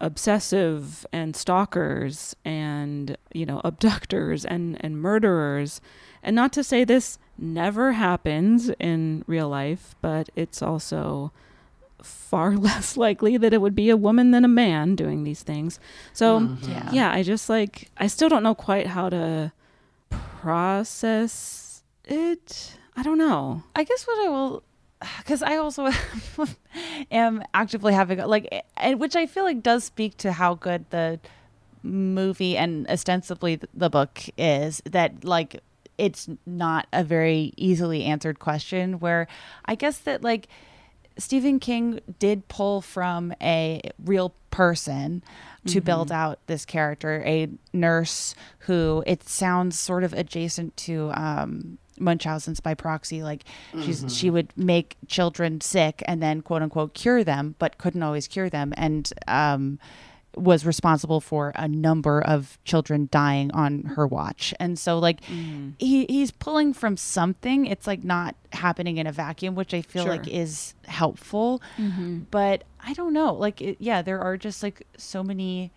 obsessive and stalkers and you know abductors and and murderers. And not to say this never happens in real life but it's also far less likely that it would be a woman than a man doing these things. So mm-hmm. Yeah. yeah i just like i still don't know quite how to process it i don't know I guess what I will, because I also am actively having like, and which I feel like does speak to how good the movie and ostensibly the book is. That like it's not a very easily answered question. Where I guess that like Stephen King did pull from a real person to Mhm. build out this character, a nurse who it sounds sort of adjacent to um, Munchausen's by proxy. Like she's Mhm. she would make children sick and then quote unquote cure them, but couldn't always cure them, and um, was responsible for a number of children dying on her watch. And so like he he's pulling from something. It's like not happening in a vacuum, which I feel Sure. like is helpful. Mhm. But I don't know. Like it, yeah, there are just like so many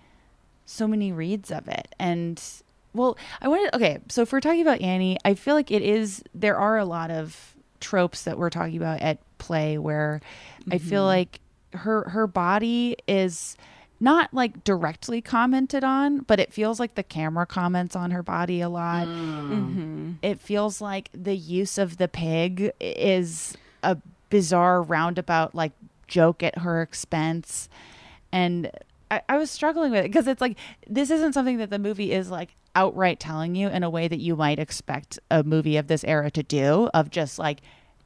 so many reads of it and well i wanted okay so if we're talking about annie i feel like it is there are a lot of tropes that we're talking about at play where i feel Mhm. like her her body is not like directly commented on but it feels like the camera comments on her body a lot Mhm. it feels like the use of the pig is a bizarre roundabout like joke at her expense and I, I was struggling with it because it's like this isn't something that the movie is like outright telling you in a way that you might expect a movie of this era to do of just like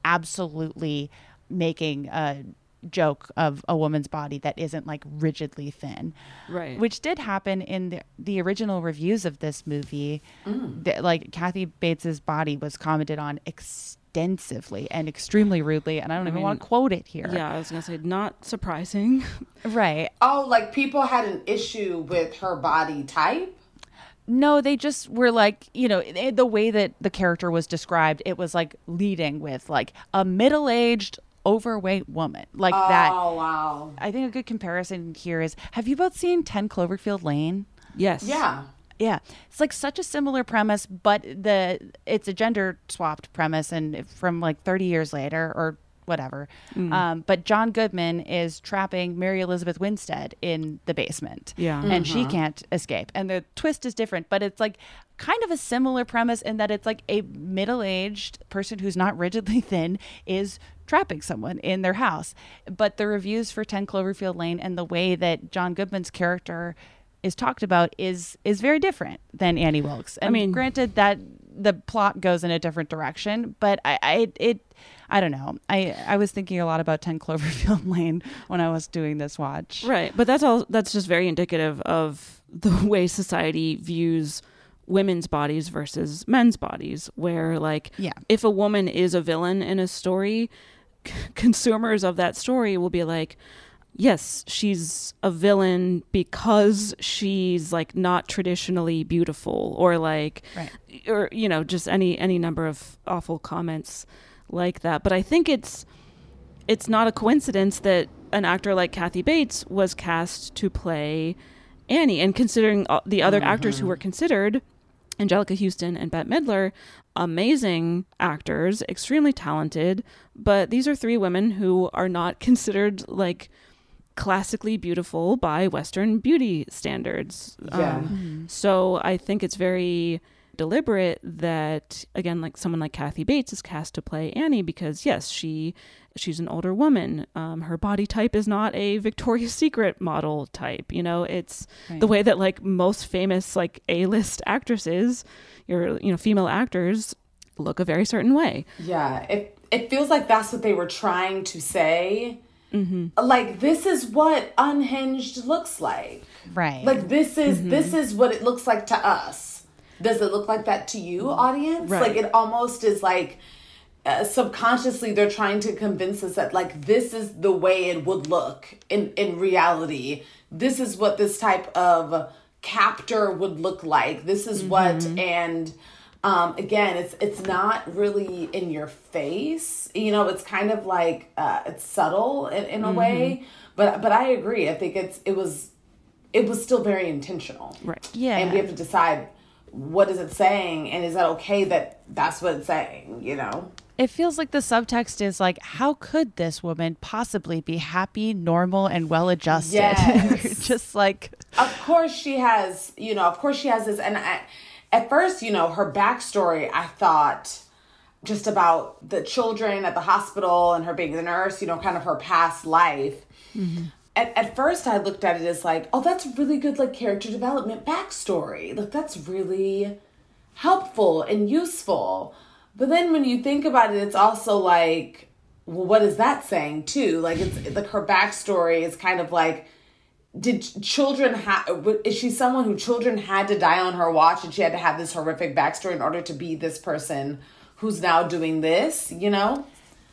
absolutely making a joke of a woman's body that isn't like rigidly thin Right. which did happen in the, the original reviews of this movie mm. that like kathy bates's body was commented on extensively and extremely rudely and i don't I even mean, want to quote it here Yeah, I was gonna say not surprising. right Oh, like people had an issue with her body type? No, they just were like, you know, eh, the way that the character was described, it was like leading with like a middle aged, overweight woman. Like that. Oh, wow. I think a good comparison here is have you both seen 10 Cloverfield Lane? Yes. Yeah. Yeah. It's like such a similar premise, but the it's a gender swapped premise and from like 30 years later or whatever. Mm. Um, but John Goodman is trapping Mary Elizabeth Winstead in the basement. Yeah. And she Mhm. can't escape. And the twist is different, but it's like kind of a similar premise in that it's like a middle aged person who's not rigidly thin is trapping someone in their house. But the reviews for 10 Cloverfield Lane and the way that John Goodman's character is talked about is is very different than Annie Wilkes. And I mean, mean- granted that the plot goes in a different direction, but I, I it I don't know. I I was thinking a lot about 10 Cloverfield Lane when I was doing this watch. Right, but that's all. That's just very indicative of the way society views women's bodies versus men's bodies. Where, like, Yeah. if a woman is a villain in a story, c- consumers of that story will be like, yes, she's a villain because she's like not traditionally beautiful, or like, Right. or you know, just any any number of awful comments like that. But I think it's it's not a coincidence that an actor like Kathy Bates was cast to play Annie. And considering the other actors who were considered, Anjelica Huston and Bette Midler, amazing actors, extremely talented, but these are three women who are not considered like classically beautiful by Western beauty standards. Yeah. Um, so I think it's very deliberate that again like someone like Kathy Bates is cast to play Annie because yes she she's an older woman um, her body type is not a Victoria's Secret model type you know it's Right. the way that like most famous like A-list actresses your you know female actors look a very certain way Yeah, it it feels like that's what they were trying to say like this is what unhinged looks like. Right. Like this is Mhm. this is what it looks like to us. Does it look like that to you, audience? Right. Like it almost is like uh, subconsciously they're trying to convince us that like this is the way it would look in in reality. This is what this type of captor would look like. This is what and um again it's it's not really in your face you know it's kind of like uh it's subtle in, in a way but but i agree i think it's it was it was still very intentional right Yeah. and we have to decide what is it saying? And is that okay that that's what it's saying you know? It feels like the subtext is like, how could this woman possibly be happy, normal, and well adjusted? Yes. Just like, of course she has you know of course she has this. And I, at first you know her backstory i thought just about the children at the hospital and her being the nurse you know kind of her past life mm-hmm. At, at first i looked at it as like oh that's really good like character development backstory. Like that's really helpful and useful. But then when you think about it it's also like well what is that saying too? Like it's like her backstory is kind of like did children have is she someone who children had to die on her watch and she had to have this horrific backstory in order to be this person who's now doing this you know?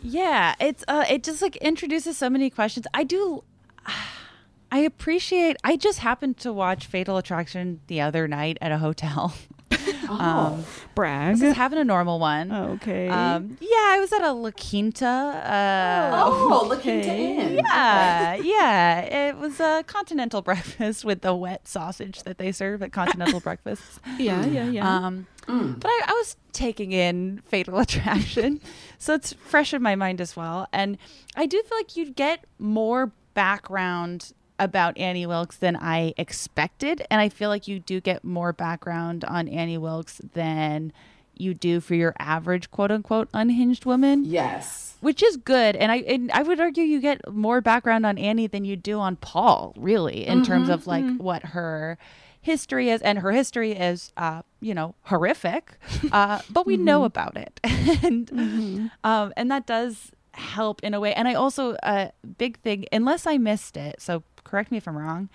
Yeah, it's uh, it just like introduces so many questions. I do, I appreciate. I just happened to watch Fatal Attraction the other night at a hotel. Oh. brag. This is having a normal one. Okay. Um, yeah, I was at a La Quinta. Uh, Oh, La Quinta Inn. Yeah, yeah. It was a continental breakfast with the wet sausage that they serve at continental breakfasts. Yeah, yeah, yeah. Um, But I, I was taking in Fatal Attraction, so it's fresh in my mind as well. And I do feel like you'd get more background about Annie Wilkes than I expected, and I feel like you do get more background on Annie Wilkes than you do for your average quote unquote unhinged woman. Yes. Which is good. And I and I would argue you get more background on Annie than you do on Paul, really, in terms Mhm, of like mhm. what her history is and her history is uh you know horrific uh but we know about it and um and that does help in a way and i also a uh, big thing unless i missed it so correct me if i'm wrong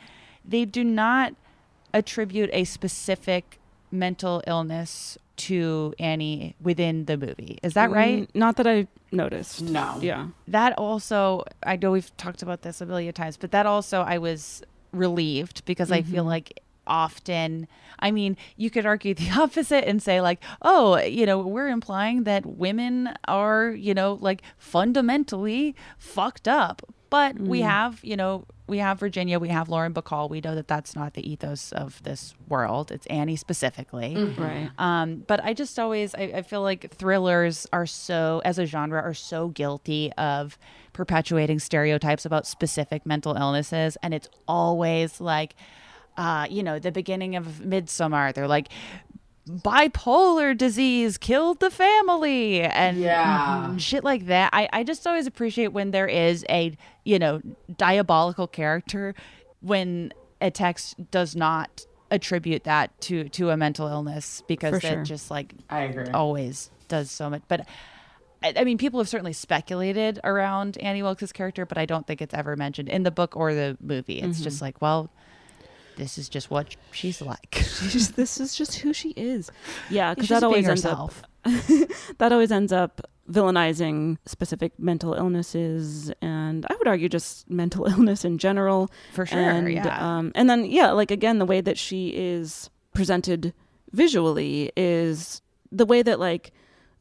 they do not attribute a specific mental illness to annie within the movie is that right Mm, Not that I noticed. No. Yeah. that also i know we've talked about this a million times but that also i was relieved because i feel like often i mean you could argue the opposite and say like oh you know we're implying that women are you know like fundamentally fucked up but we Mm. have you know we have virginia we have lauren bacall we know that that's not the ethos of this world it's annie specifically Mhm. Right. um, but I just always I, I feel like thrillers are so as a genre are so guilty of perpetuating stereotypes about specific mental illnesses, and it's always like, uh, you know, the beginning of Midsommar, they're like. Bipolar disease killed the family and Yeah. shit like that. I, I just always appreciate when there is a, you know, diabolical character when a text does not attribute that to to a mental illness because For it sure. just like I agree. always does so much but I, I mean people have certainly speculated around Annie Wilkes' character but I don't think it's ever mentioned in the book or the movie it's just Mhm. like well this is just what she's like She's this is just who she is. Yeah, because that always ends herself. up that always ends up villainizing specific mental illnesses and I would argue just mental illness in general. For sure, And, yeah. Um, and then yeah, like again, the way that she is presented visually is the way that like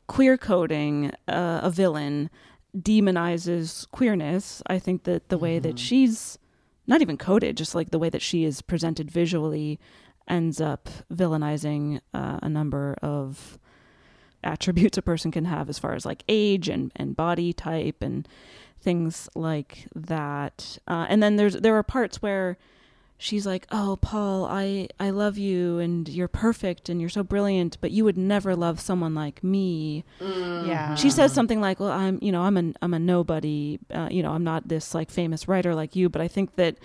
queer coding uh, a villain demonizes queerness. I think that the way that she's not even coded, just like the way that she is presented visually ends up villainizing uh, a number of attributes a person can have as far as like age and, and body type and things like that. Uh, and then there's there are parts where she's like, "Oh, Paul, I I love you and you're perfect and you're so brilliant, but you would never love someone like me." Yeah. She says something like, "Well, I'm, you know, I'm a I'm a nobody. Uh, you know, I'm not this like famous writer like you." But I think that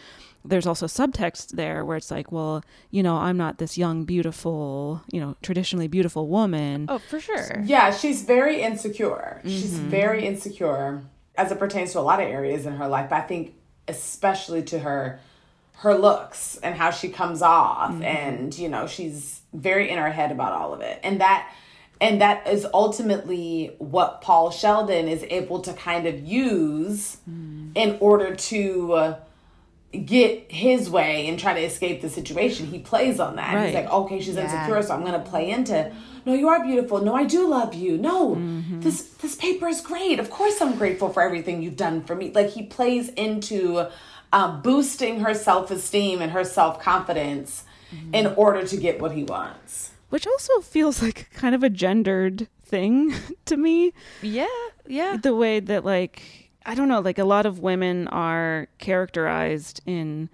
there's also subtext there where it's like, "Well, you know, I'm not this young, beautiful, you know, traditionally beautiful woman." oh for sure Yeah, she's very insecure. She's Mhm. very insecure. as it pertains to a lot of areas in her life, but I think especially to her her looks and how she comes off Mm-hmm. and you know she's very in her head about all of it and that and that is ultimately what paul sheldon is able to kind of use Mm. in order to uh, get his way and try to escape the situation he plays on that he's like okay she's Yeah. insecure so i'm going to play into no you are beautiful no i do love you no Mm-hmm. this this paper is great of course i'm grateful for everything you've done for me like he plays into uh, boosting her self-esteem and her self-confidence Mm-hmm. in order to get what he wants Which also feels like kind of a gendered thing to me. Yeah, yeah. The way that, like, I don't know, like a lot of women are characterized in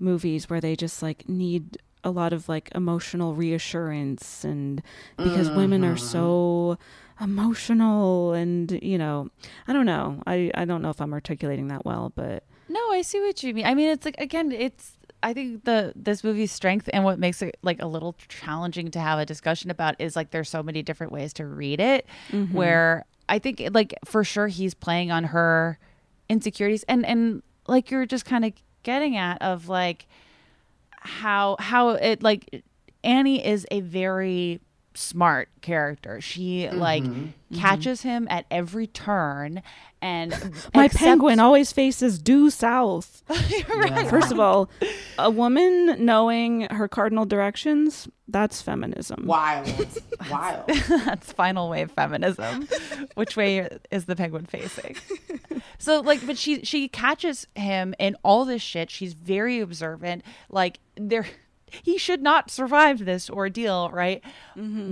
movies where they just like need a lot of like emotional reassurance and because women are so emotional and you know i don't know i i don't know if i'm articulating that well but No, I see what you mean. I mean, it's like again, it's I think the this movie's strength and what makes it like a little challenging to have a discussion about is like there's so many different ways to read it. Mm-hmm. Where I think like for sure he's playing on her insecurities and and like you're just kind of getting at of like how how it like Annie is a very smart character. She like mm-hmm. Mm-hmm. catches him at every turn and my accepts- penguin always faces due south first of all a woman knowing her cardinal directions that's feminism wild wild That's final wave feminism. Which way is the penguin facing? So like but she she catches him in all this shit. She's very observant. Like there he should not survive this ordeal, right?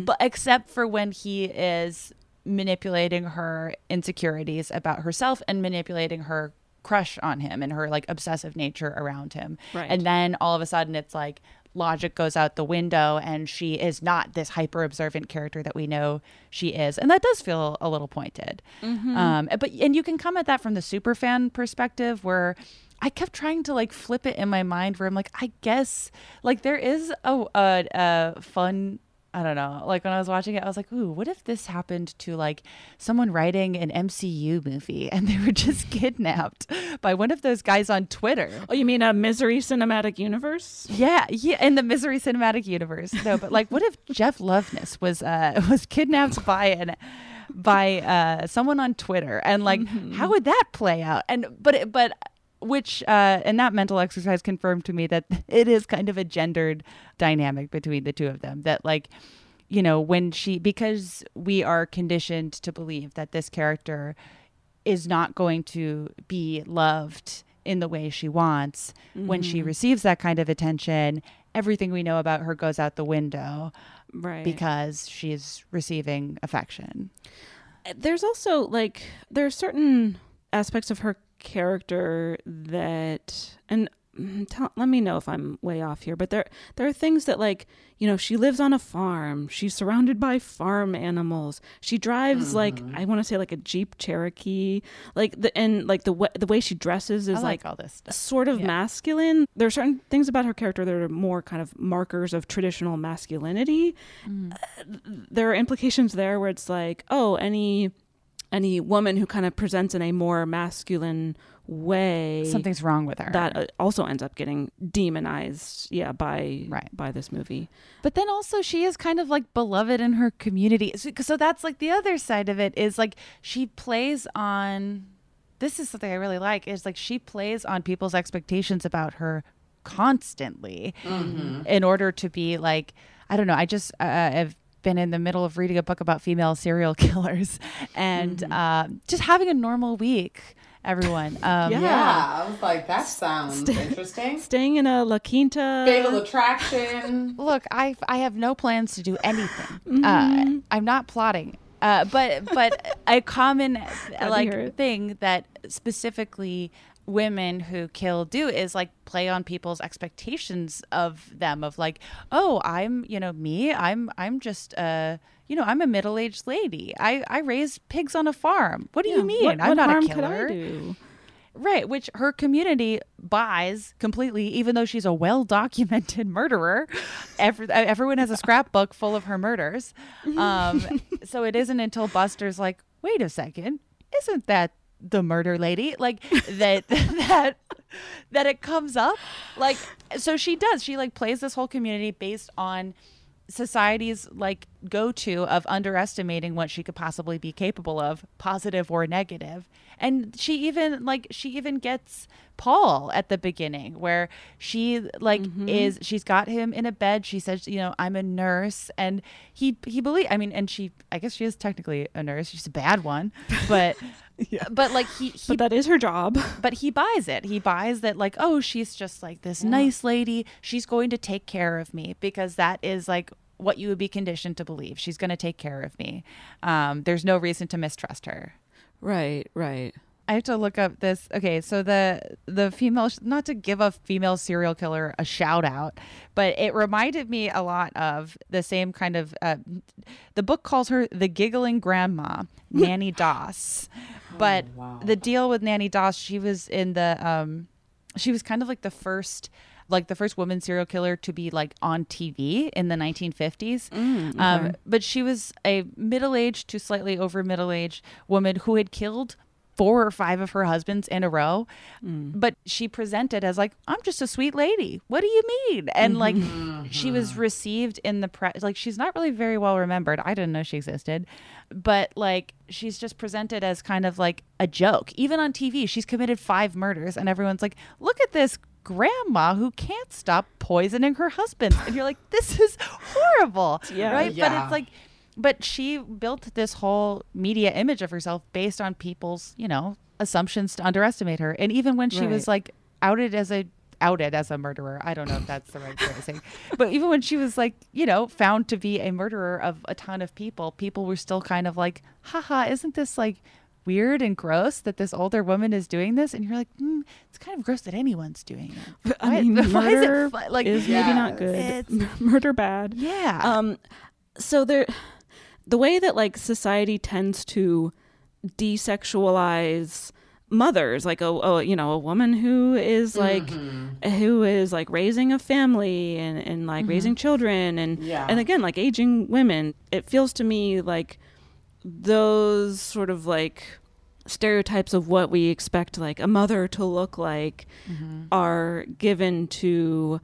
But except for when he is manipulating her insecurities about herself and manipulating her crush on him and her like obsessive nature around him. Right. And then all of a sudden it's like logic goes out the window and she is not this hyper observant character that we know she is and that does feel a little pointed um but and you can come at that from the super fan perspective where I kept trying to like flip it in my mind where I'm like, I guess like there is a, a, a fun I don't know. Like when I was watching it, I was like, "Ooh, what if this happened to like someone writing an MCU movie and they were just kidnapped by one of those guys on Twitter?" oh you mean a misery cinematic universe Yeah, yeah, in the Misery Cinematic Universe. No, but like, what if Jeff Loveness was uh was kidnapped by an by uh someone on Twitter, and like, how would that play out? And but it- but which uh and that mental exercise confirmed to me that it is kind of a gendered dynamic between the two of them. That like, you know, when she because we are conditioned to believe that this character is not going to be loved in the way she wants when she receives that kind of attention everything we know about her goes out the window right because she's receiving affection there's also like there are certain aspects of her character that and tell, let me know if I'm way off here but there there are things that like you know she lives on a farm she's surrounded by farm animals she drives like I want to say like a Jeep Cherokee like the and like the way the way she dresses is like like all this stuff. sort of Yeah. masculine there are certain things about her character that are more kind of markers of traditional masculinity Mm. Uh, there are implications there where it's like oh any any woman who kind of presents in a more masculine way something's wrong with her that uh, also ends up getting demonized yeah by Right. by this movie But then also she is kind of like beloved in her community. So, so that's like the other side of it is like she plays on this is something I really like is like she plays on people's expectations about her constantly in order to be like I don't know, I just uh, have been in the middle of reading a book about female serial killers and um, just having a normal week everyone um Yeah. yeah i was like that sounds interesting staying in a La Quinta fatal attraction Look, I I have no plans to do anything. Uh, I'm not plotting. Uh, but but a common like hear thing that specifically women who kill do is like play on people's expectations of them of like oh i'm you know me i'm i'm just uh you know i'm a middle-aged lady i i raise pigs on a farm what do Yeah, you mean what, i'm what not a killer? Right, which her community buys completely, even though she's a well documented murderer. Every, everyone has a scrapbook full of her murders. Um, so it isn't until Buster's like, wait a second, isn't that the murder lady like that that that it comes up like so she does she like plays this whole community based on society's like go to of underestimating what she could possibly be capable of, positive or negative. And she even like she even gets Paul at the beginning where she like Mm-hmm. is she's got him in a bed. She says, you know, I'm a nurse and he he believe I mean and she I guess she is technically a nurse. She's a bad one. But but like he, he But that is her job. but he buys it. He buys that like, oh, she's just like this nice lady. She's going to take care of me because that is like what you would be conditioned to believe. She's going to take care of me. Um, there's no reason to mistrust her. Right, right. I have to look up this. Okay, so the the female, not to give a female serial killer a shout out, but it reminded me a lot of the same kind of. Uh, the book calls her the giggling grandma, Nanny Doss, but the deal with Nanny Doss, she was in the. Um, she was kind of like the first like the first woman serial killer to be like on TV in the 1950s. um, but she was a middle-aged to slightly over middle-aged woman who had killed four or five of her husbands in a row. Mm. But she presented as like, I'm just a sweet lady. What do you mean? And like mm-hmm. she was mm-hmm. received in the press like she's not really very well remembered. I didn't know she existed. But like she's just presented as kind of like a joke. Even on TV, she's committed five murders and everyone's like, look at this grandma who can't stop poisoning her husband. And you're like, this is horrible. Yeah. Right? But it's like but she built this whole media image of herself based on people's, you know, assumptions to underestimate her. And even when she was like outed as a outed as a murderer, I don't know if that's the right phrasing, but even when she was like, you know, found to be a murderer of a ton of people, people were still kind of like, haha, isn't this like weird and gross that this older woman is doing this? And you're like, mm, it's kind of gross that anyone's doing it. I Why- mean, why is it murder like is maybe not good. It's- murder bad. yeah. Um, so there, the way that like society tends to desexualize mothers, like a, a you know a woman who is like mm-hmm. who is like raising a family and and like mm-hmm. raising children and Yeah. and again like aging women. It feels to me like those sort of like stereotypes of what we expect like a mother to look like mm-hmm. are given to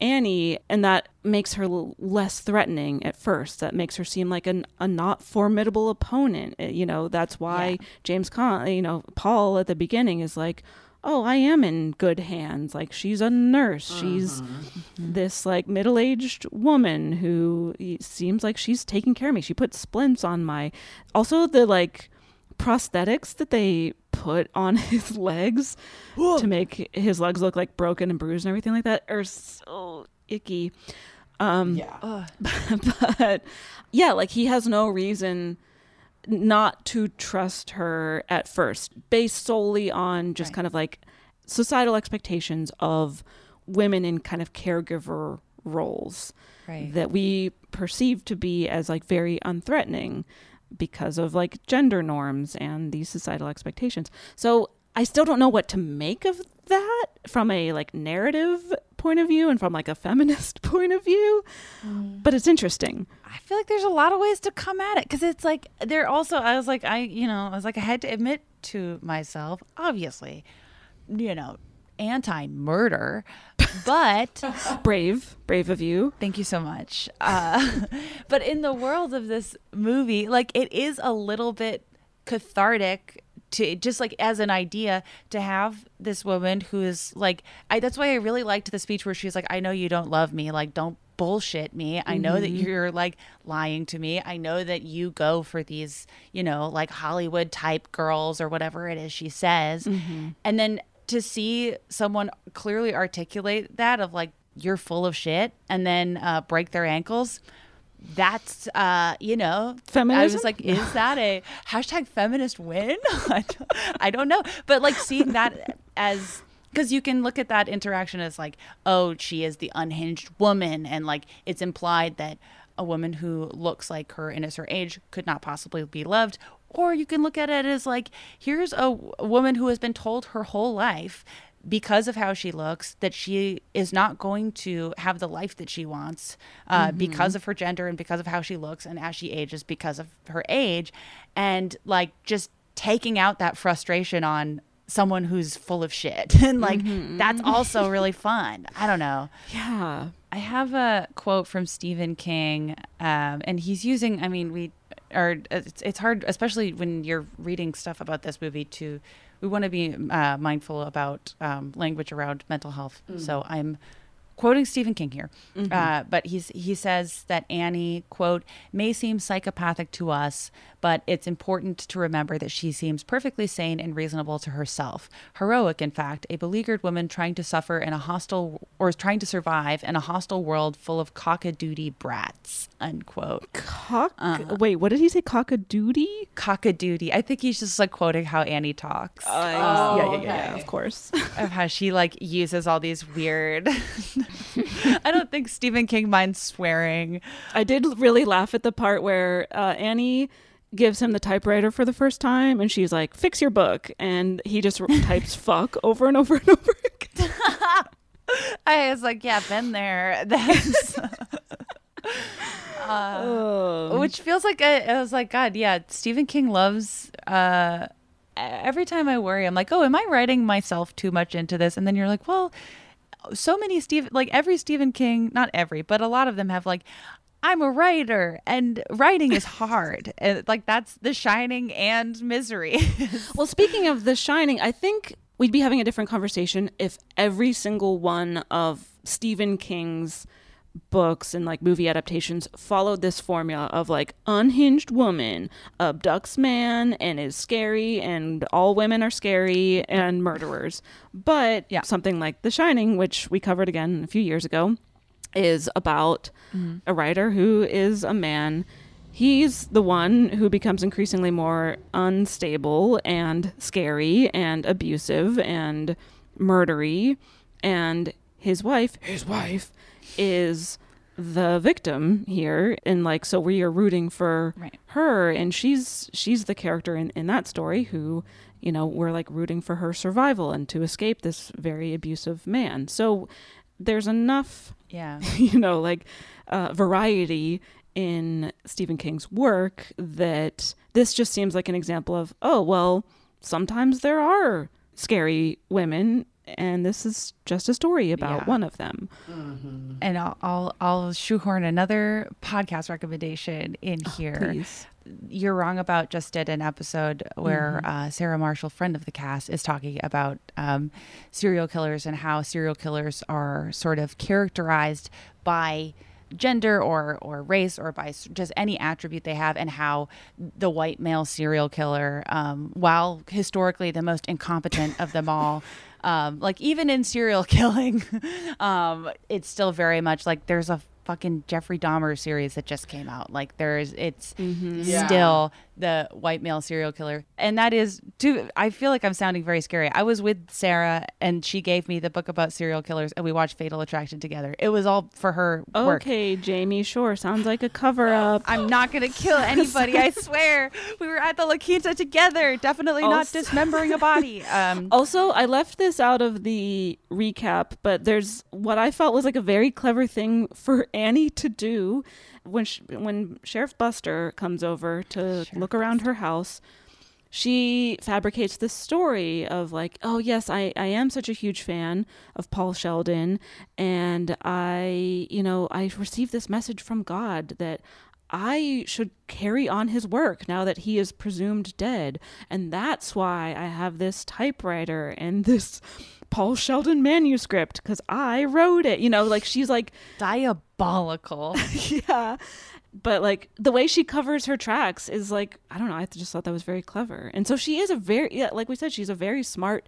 Annie, and that makes her less threatening at first. That makes her seem like an, a not formidable opponent. Uh, You know, that's why James Caan, you know, Paul at the beginning is like, oh, I am in good hands. Like, she's a nurse. She's this like middle aged woman who seems like she's taking care of me. She put splints on my. Also, the like prosthetics that they put on his legs to make his legs look like broken and bruised and everything like that are so icky. Um, Yeah. but yeah, like he has no reason not to trust her at first, based solely on just kind of like societal expectations of women in kind of caregiver roles Right. that we perceive to be as like very unthreatening because of like gender norms and these societal expectations. So I still don't know what to make of that from a like narrative point of view and from like a feminist point of view. Mm. But it's interesting. I feel like there's a lot of ways to come at it because it's like they're also. I was like, I you know, I was like, I had to admit to myself, obviously, you know, anti-murder, but Brave, brave of you. thank you so much. Uh, but in the world of this movie, like it is a little bit cathartic to just like as an idea to have this woman who is like I that's why I really liked the speech where she's like I know you don't love me. Like don't bullshit me. I know that you're like lying to me. I know that you go for these you know like Hollywood type girls or whatever it is she says. And then to see someone clearly articulate that of like you're full of shit and then uh, break their ankles that's uh you know i Feminism? was like is that a hashtag feminist win I, don't, I don't know but like seeing that as because you can look at that interaction as like oh she is the unhinged woman and like it's implied that a woman who looks like her and is her age could not possibly be loved or you can look at it as like here's a woman who has been told her whole life because of how she looks that she is not going to have the life that she wants uh, because of her gender and because of how she looks and as she ages because of her age and like just taking out that frustration on someone who's full of shit. and like that's also really fun. I don't know. Yeah. I have a quote from Stephen King, um, and he's using. I mean, we are. It's, it's hard, especially when you're reading stuff about this movie. To we want to be uh, mindful about um, language around mental health. Mm. So I'm quoting Stephen King here, Mhm. uh, but he's he says that Annie quote may seem psychopathic to us, but it's important to remember that she seems perfectly sane and reasonable to herself. Heroic, in fact, a beleaguered woman trying to suffer in a hostile or trying to survive in a hostile world full of cockadoodie brats. Unquote. Cock. Wait, what did he say? Cockadoodie. Cockadoodie. I think he's just like quoting how Annie talks. Oh, yeah, yeah, okay. yeah, Of course. of how she like uses all these weird. I don't think Stephen King minds swearing. I did really laugh at the part where uh, Annie gives him the typewriter for the first time and she's like, fix your book. And he just types fuck over and over and over. I was like, yeah, been there. That's. Uh, Oh. Which feels like a, I was like, God, yeah. Stephen King loves. Uh, every time I worry, I'm like, oh, am I writing myself too much into this? And then you're like, well, so many Steve, like every Stephen King, not every, but a lot of them have like, I'm a writer, and writing is hard. and like that's The Shining and Misery. well, speaking of The Shining, I think we'd be having a different conversation if every single one of Stephen King's books and like movie adaptations followed this formula of like unhinged woman abducts man and is scary and all women are scary and murderers but yeah. something like the shining which we covered again a few years ago is about Mhm. a writer who is a man he's the one who becomes increasingly more unstable and scary and abusive and murdery and his wife his wife is the victim here and like so we are rooting for Right. her and she's she's the character in, in that story who you know we're like rooting for her survival and to escape this very abusive man so there's enough Yeah. you know like uh, variety in stephen king's work that this just seems like an example of oh well sometimes there are scary women and this is just a story about Yeah. one of them and I'll, I'll I'll shoehorn another podcast recommendation in here. please. You're wrong about just did an episode where Mhm. uh, Sarah Marshall, friend of the cast, is talking about um, serial killers and how serial killers are sort of characterized by gender or or race or by just any attribute they have and how the white male serial killer um, while historically the most incompetent of them all um, like even in serial killing um, it's still very much like there's a fucking Jeffrey Dahmer series that just came out like there's it's Yeah. still the white male serial killer and that is too I feel like I'm sounding very scary I was with Sarah and she gave me the book about serial killers and we watched Fatal Attraction together it was all for her work okay jamie sure sounds like a cover-up I'm not gonna kill anybody. I swear. We were at the La Quinta together. Definitely not dismembering a body. Um, Also, I left this out of the recap, but there's what I felt was like a very clever thing for Annie to do when sh- when Sheriff Buster comes over to look around her house. She fabricates this story of like, oh yes, I, I am such a huge fan of Paul Sheldon, and I you know I received this message from God that I should carry on his work now that he is presumed dead. And that's why I have this typewriter and this Paul Sheldon manuscript because I wrote it. You know, like she's like diabolical. yeah. But like the way she covers her tracks is like, I don't know, I just thought that was very clever. And so she is a very, yeah, like we said, she's a very smart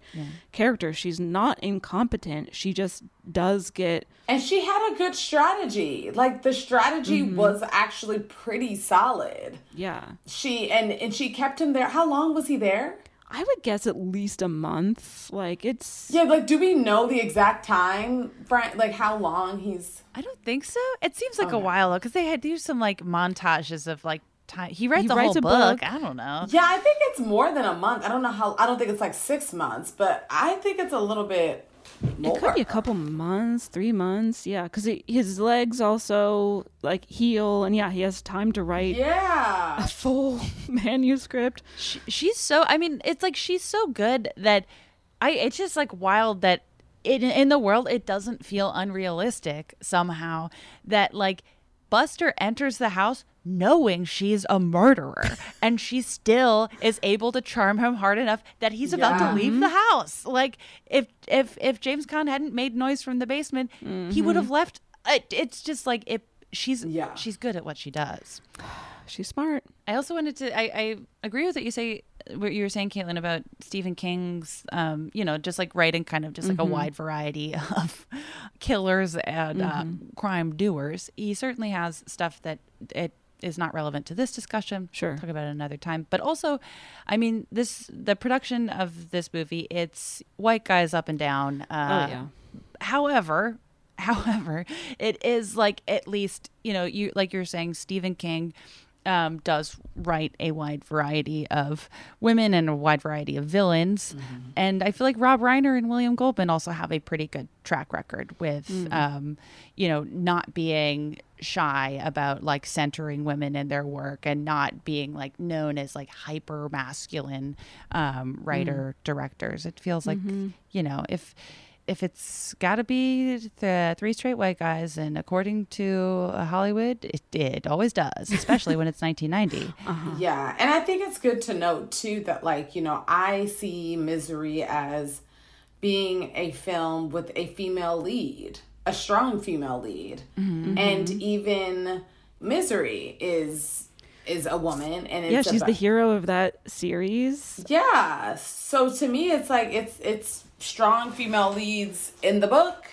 character. She's not incompetent. She just does get And she had a good strategy. Like the strategy Mhm. was actually pretty solid. Yeah. She and and she kept him there. How long was he there? I would guess at least a month. Like it's Yeah, like do we know the exact time, Frank? Like how long he's I don't think so. It seems like a while because they had do some like montages of like time. He writes He a writes whole a book. book. I don't know. Yeah, I think it's more than a month. I don't know how I don't think it's like six months, but I think it's a little bit more. It could be a couple months, three months. Yeah, because his legs also like heal, and yeah, he has time to write. Yeah, a full manuscript. She, she's so. I mean, it's like she's so good that I. It's just like wild that in in the world it doesn't feel unrealistic somehow that like Buster enters the house knowing she's a murderer and she still is able to charm him hard enough that he's about Yeah. to leave mm-hmm. the house. Like if if if james Caan hadn't made noise from the basement he would mm-hmm. have left. It, it's just like if she's yeah. she's good at what she does. She's smart. I also wanted to i, I agree with what you say what you were saying caitlin about stephen king's um you know just like writing kind of just like Mhm. a wide variety of killers and uh, Mhm. crime doers he certainly has stuff that it is not relevant to this discussion sure talk about it another time but also i mean this the production of this movie it's white guys up and down uh, Oh, yeah. however however it is like at least you know you like you're saying stephen king um, does write a wide variety of women and a wide variety of villains and i feel like rob reiner and william goldman also have a pretty good track record with Mm. um, you know not being shy about like centering women in their work and not being like known as like hyper masculine um, writer directors it feels like Mhm. you know if if it's got to be the three straight white guys, and according to uh, Hollywood, it, it always does, especially when it's 1990. Uh-huh. Yeah, and I think it's good to note too that like, you know, I see Misery as being a film with a female lead, a strong female lead. Mhm. And mm-hmm. even Misery is is a woman and it's yeah, she's the hero of that series. Yeah. So to me it's like it's it's strong female leads in the book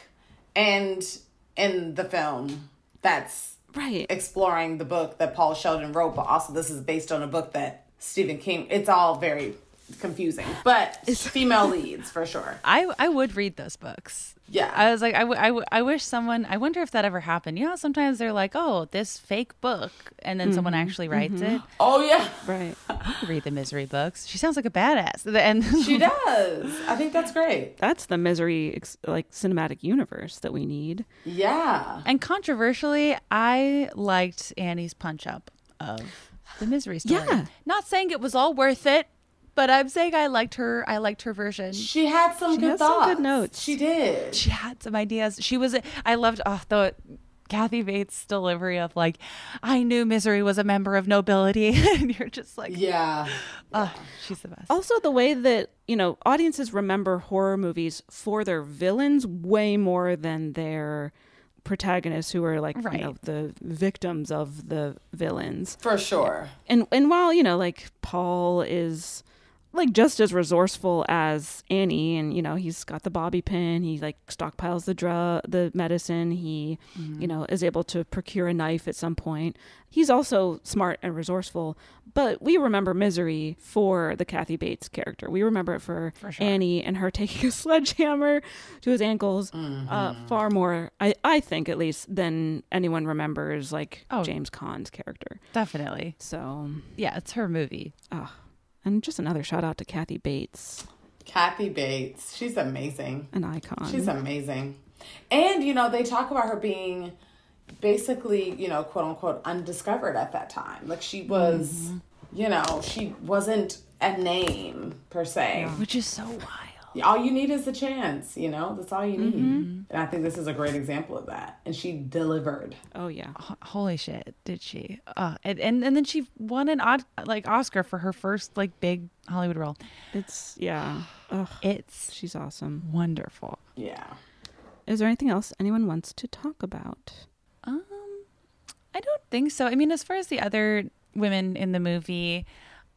and in the film that's right. exploring the book that Paul Sheldon wrote, but also this is based on a book that Stephen King it's all very confusing. But it's female leads for sure. I I would read those books. Yeah. I was like, I, w- I, w- I wish someone, I wonder if that ever happened. You know, sometimes they're like, oh, this fake book, and then someone Mhm, actually writes mhm. it. Oh, yeah. Right. Read the misery books. She sounds like a badass. And She does. I think that's great. That's the misery ex- like cinematic universe that we need. Yeah. And controversially, I liked Annie's punch up of the misery story. Yeah. Not saying it was all worth it, but I'm saying I liked her. I liked her version. She had some good thoughts. She good had some good notes. She did. She had some ideas. She was. I loved. Oh, the Kathy Bates delivery of like, I knew misery was a member of nobility, and you're just like, yeah. Oh, she's the best. Also, the way that, you know, audiences remember horror movies for their villains way more than their protagonists who are like, Right. you know, the victims of the villains. For sure. And and while, you know, like Paul is like just as resourceful as Annie and you know, he's got the bobby pin, he like stockpiles the drug the medicine, he you know, is able to procure a knife at some point. He's also smart and resourceful, but we remember Misery for the Kathy Bates character. We remember it for, Annie and her taking a sledgehammer to his ankles uh, far more, I, I think at least, than anyone remembers like Oh. James Caan's character. Definitely. So Yeah, it's her movie. Oh, and just another shout out to Kathy Bates, Kathy Bates. She's amazing. an icon. She's amazing. And, you know, they talk about her being basically, you know, quote unquote, undiscovered at that time. Like she was, Mm-hmm. you know, she wasn't a name per se. Which is so wild. All you need is the chance, you know? That's all you need. Mhm. And I think this is a great example of that. And she delivered. Oh, yeah. H- Holy shit, did she? Uh, and, and and then she won an odd like Oscar for her first like big Hollywood role. It's yeah. Ugh, It's she's awesome. wonderful. Yeah. Is there anything else anyone wants to talk about? Um, I don't think so. I mean, as far as the other women in the movie,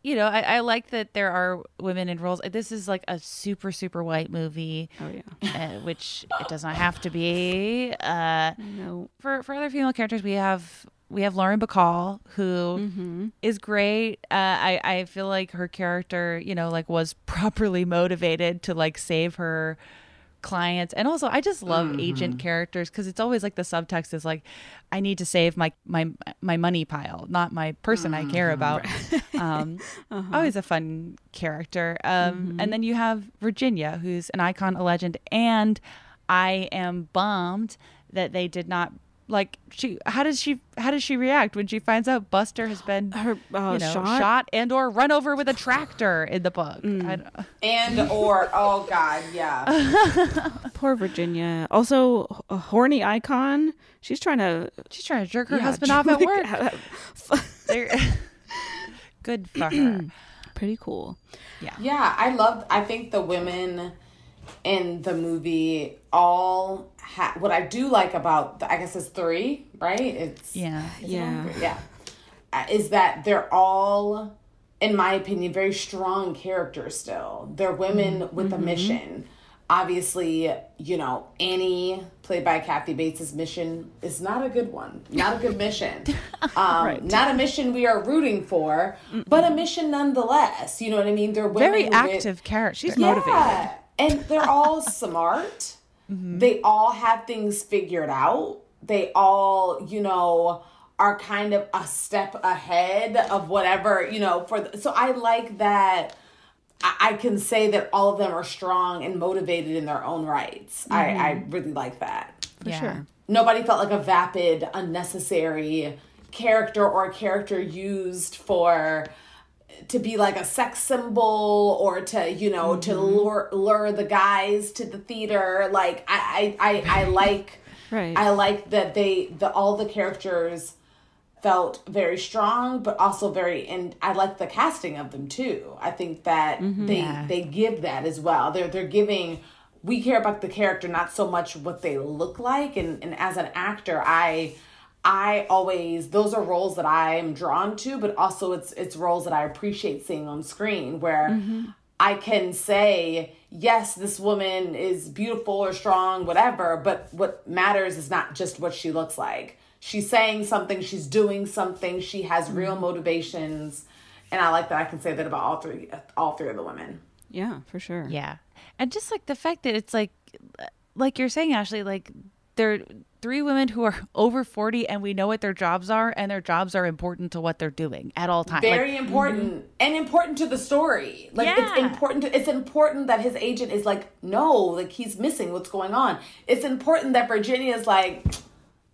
you know, I, I like that there are women in roles. This is like a super, super white movie. Oh yeah. uh, which it does not have to be. Uh, no. For for other female characters, we have we have Lauren Bacall, who is Mm-hmm. great. Uh, I I feel like her character, you know, like was properly motivated to like save her clients and also i just love Mm-hmm. agent characters because it's always like the subtext is like i need to save my my my money pile not my person i Mm-hmm. care about um Uh-huh. always a fun character um Mm-hmm. and then you have virginia who's an icon a legend and i am bummed that they did not like she how does she how does she react when she finds out buster has been Her uh, you know, shot. shot and or run over with a tractor in the book I don't- And or oh god, yeah. Poor Virginia. Also, a horny icon. She's trying to. she's trying to jerk her Yeah, husband off at work They're- good for her Pretty cool. Yeah, yeah I love I think the women in the movie all ha- what I do like about the, I guess it's three, right? It's yeah is it Yeah. all yeah, Uh, is that they're all, in my opinion, very strong characters. Still, they're women with a mission. Obviously, you know Annie, played by Kathy Bates's mission is not a good one. Not a good mission. Um, Not a mission we are rooting for, but a mission nonetheless. You know what I mean? They're women very with- active character She's yeah. motivated. And they're all smart. Mm-hmm. They all have things figured out. They all, you know, are kind of a step ahead of whatever, you know, for the, so I like that I, I can say that all of them are strong and motivated in their own rights. I, I mm-hmm. really like that. For sure. Nobody felt like a vapid, unnecessary character or a character used for to be like a sex symbol or to you know to mm-hmm. lure lure the guys to the theater. Like i i i, I like Right. i like that they the all the characters felt very strong but also very and i like the casting of them too. I think that mm-hmm. they they give that as well. They're they're giving we care about the character not so much what they look like. And and as an actor i I always those are roles that I'm drawn to, but also it's it's roles that I appreciate seeing on screen where mm-hmm. I can say, yes, this woman is beautiful or strong, whatever, but what matters is not just what she looks like. She's saying something, she's doing something, she has real mm-hmm. motivations, and I like that I can say that about all three all three of the women. Yeah, for sure. Yeah. And just like the fact that it's like like you're saying Ashley like they're three women who are over 40 and we know what their jobs are and their jobs are important to what they're doing at all times. Very Like, important and important to the story. Like Yeah. it's important. To, it's important that his agent is like, no, like he's missing what's going on. It's important that Virginia is like,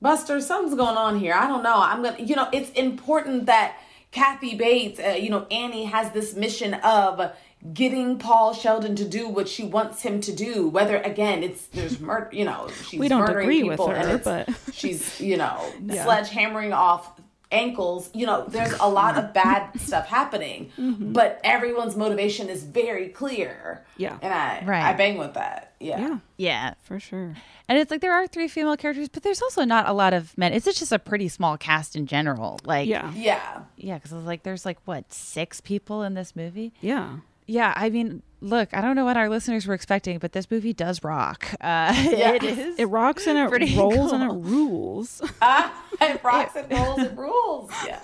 Buster, something's going on here. I don't know. I'm gonna, you know, it's important that Kathy Bates, uh, you know, Annie has this mission of getting Paul Sheldon to do what she wants him to do. Whether again, it's there's murder, you know, she's We don't murdering agree with people her, and it's, but- she's you know sledgehammering off ankles you know there's a lot of bad stuff happening mm-hmm. but everyone's motivation is very clear Yeah. and i Right. i bang with that yeah Yeah, Yeah. for sure. And it's like there are three female characters, but there's also not a lot of men. It's just a pretty small cast in general. Like Yeah. yeah Yeah, because it's like there's like what six people in this movie. Yeah. Yeah, I mean, look, I don't know what our listeners were expecting, but this movie does rock. Uh, Yeah. It is. It rocks and it Pretty rolls and it rules. ah, it rocks and rolls and rules yeah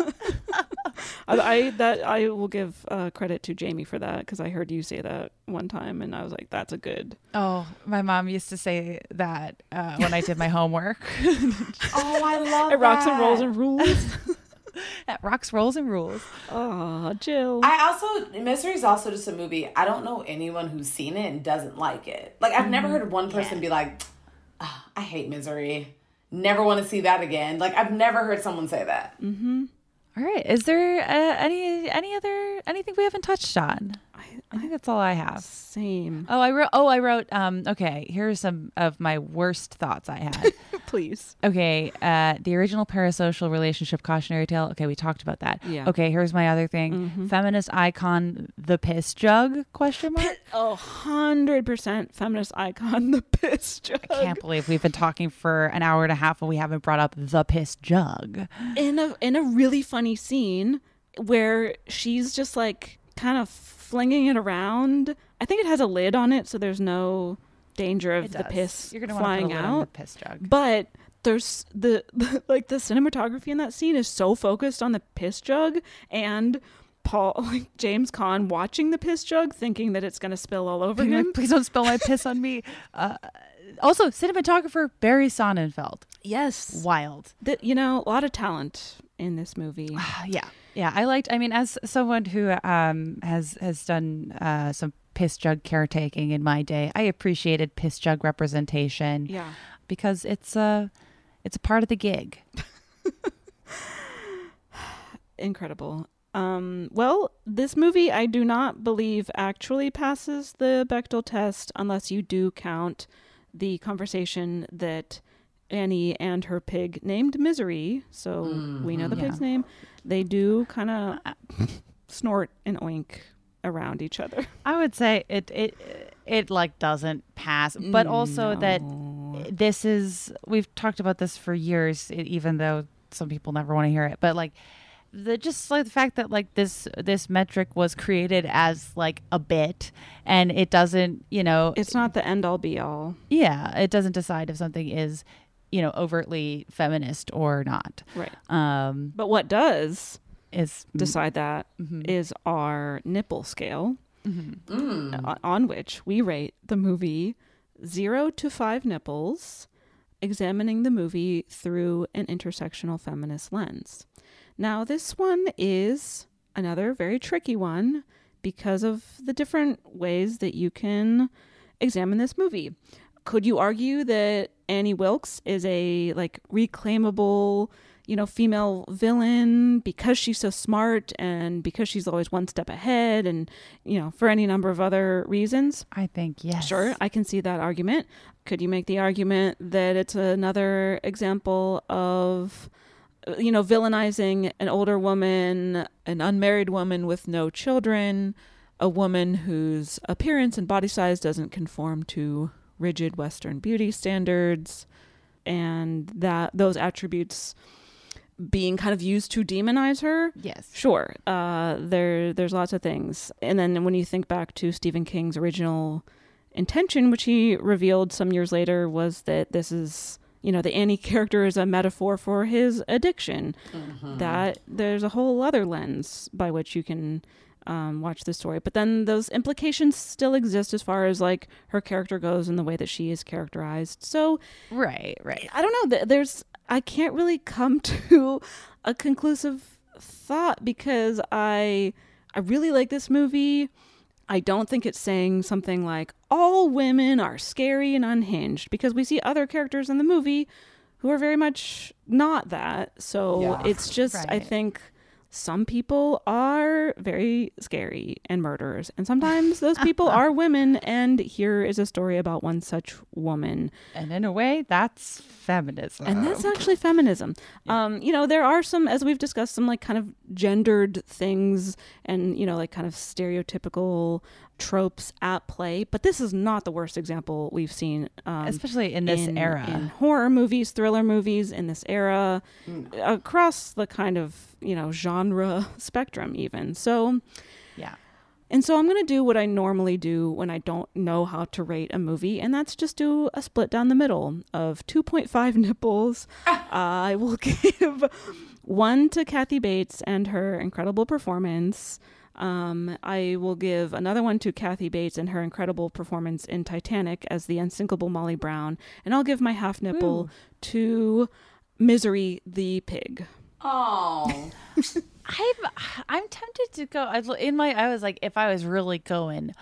I, I that I will give uh, credit to Jamie for that because I heard you say that one time and I was like, that's a good. Oh, my mom used to say that uh, when I did my homework. oh i love It rocks and rolls and rules. that rocks, rolls, and rules. Oh, Jill. I also Misery is also just a movie. I don't know anyone who's seen it and doesn't like it. Like I've never heard one person be like, "Ah, "I hate Misery. Never want to see that again." Like I've never heard someone say that. Mm-hmm. All right. Is there uh, any any other anything we haven't touched on? I think that's all I have. Same. Oh, I wrote. Oh, I wrote. Um. Okay. Here's some of my worst thoughts I had. Please. Okay, uh, the original parasocial relationship cautionary tale. Okay, we talked about that. Yeah. Okay, here's my other thing. Feminist icon, the piss jug? Question mark. A hundred percent feminist icon, the piss jug. I can't believe we've been talking for an hour and a half and we haven't brought up the piss jug. in a in a really funny scene where she's just like kind of flinging it around. I think it has a lid on it, so there's no danger of the piss You're gonna flying put a lid on the piss jug. But there's the, the like the cinematography in that scene is so focused on the piss jug and Paul, like James Caan, watching the piss jug, thinking that it's going to spill all over like, him. Please don't spill my piss on me. Uh, also, cinematographer Barry Sonnenfeld. Yes, wild. That you know, a lot of talent in this movie. yeah, yeah. I liked. I mean, as someone who um has has done uh, some piss jug caretaking in my day, I appreciated piss jug representation. Yeah. because it's a it's a part of the gig. Incredible. Um, well, this movie I do not believe actually passes the Bechdel test unless you do count the conversation that Annie and her pig named Misery. So we know the Mhm. pig's name. They do kind of snort and oink around each other. I would say it it it like doesn't pass, but also that this is we've talked about this for years, even though some people never want to hear it. But like the just like the fact that like this this metric was created as like a bit, and it doesn't you know It's not the end all be all. yeah it doesn't decide if something is you know overtly feminist or not. Right. Um, But what does is decide that is Mhm. our nipple scale, Mhm. o- on which we rate the movie zero to five nipples, examining the movie through an intersectional feminist lens. Now, this one is another very tricky one because of the different ways that you can examine this movie. Could you argue that Annie Wilkes is a like reclaimable, you know, female villain because she's so smart and because she's always one step ahead and, you know, for any number of other reasons? I think yes. Sure, I can see that argument. Could you make the argument that it's another example of uh, you know, villainizing an older woman, an unmarried woman with no children, a woman whose appearance and body size doesn't conform to rigid Western beauty standards, and that those attributes being kind of used to demonize her. Yes. Sure. Uh, there, there's lots of things, and then when you think back to Stephen King's original intention, which he revealed some years later, was that this is you know the Annie character is a metaphor for his addiction. That there's a whole other lens by which you can um, watch the story, but then those implications still exist as far as like her character goes and the way that she is characterized. So right, right. I don't know. There's I can't really come to a conclusive thought because I I really like this movie. I don't think it's saying something like all women are scary and unhinged because we see other characters in the movie who are very much not that. So Yeah. it's just I think some people are very scary and murderers and sometimes those people are women and here is a story about one such woman And in a way, that's feminism. and that's actually feminism. Um, you know, there are some, as we've discussed, some like kind of gendered things and, you know, like kind of stereotypical tropes at play. But this is not the worst example we've seen. Um, Especially in this era. In horror movies, thriller movies in this era, across the kind of, you know, genre spectrum, even. So, yeah. and so I'm going to do what I normally do when I don't know how to rate a movie, and that's just do a split down the middle of 2.5 nipples. I will give one to Kathy Bates and her incredible performance. Um, I will give another one to Kathy Bates and her incredible performance in Titanic as the unsinkable Molly Brown, and I'll give my half nipple to Misery the pig. Oh. I'm I'm tempted to go I- in my. I was like, if I was really going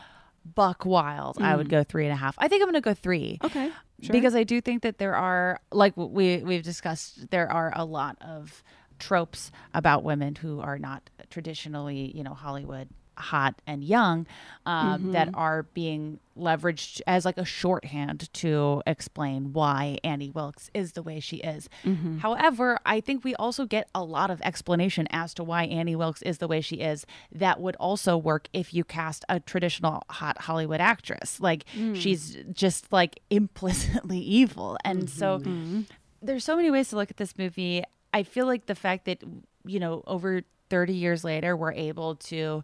buck wild, I would Mm. go three and a half. I think I'm going to go three. Okay, sure. because I do think that there are like we we've discussed. There are a lot of tropes about women who are not traditionally, you know, Hollywood hot and young um, that Mhm. are being leveraged as like a shorthand to explain why Annie Wilkes is the way she is. Mhm. However, I think we also get a lot of explanation as to why Annie Wilkes is the way she is that would also work if you cast a traditional hot Hollywood actress. Like Mm. she's just like implicitly evil. And so Mhm. there's so many ways to look at this movie. I feel like the fact that you know over 30 years later we're able to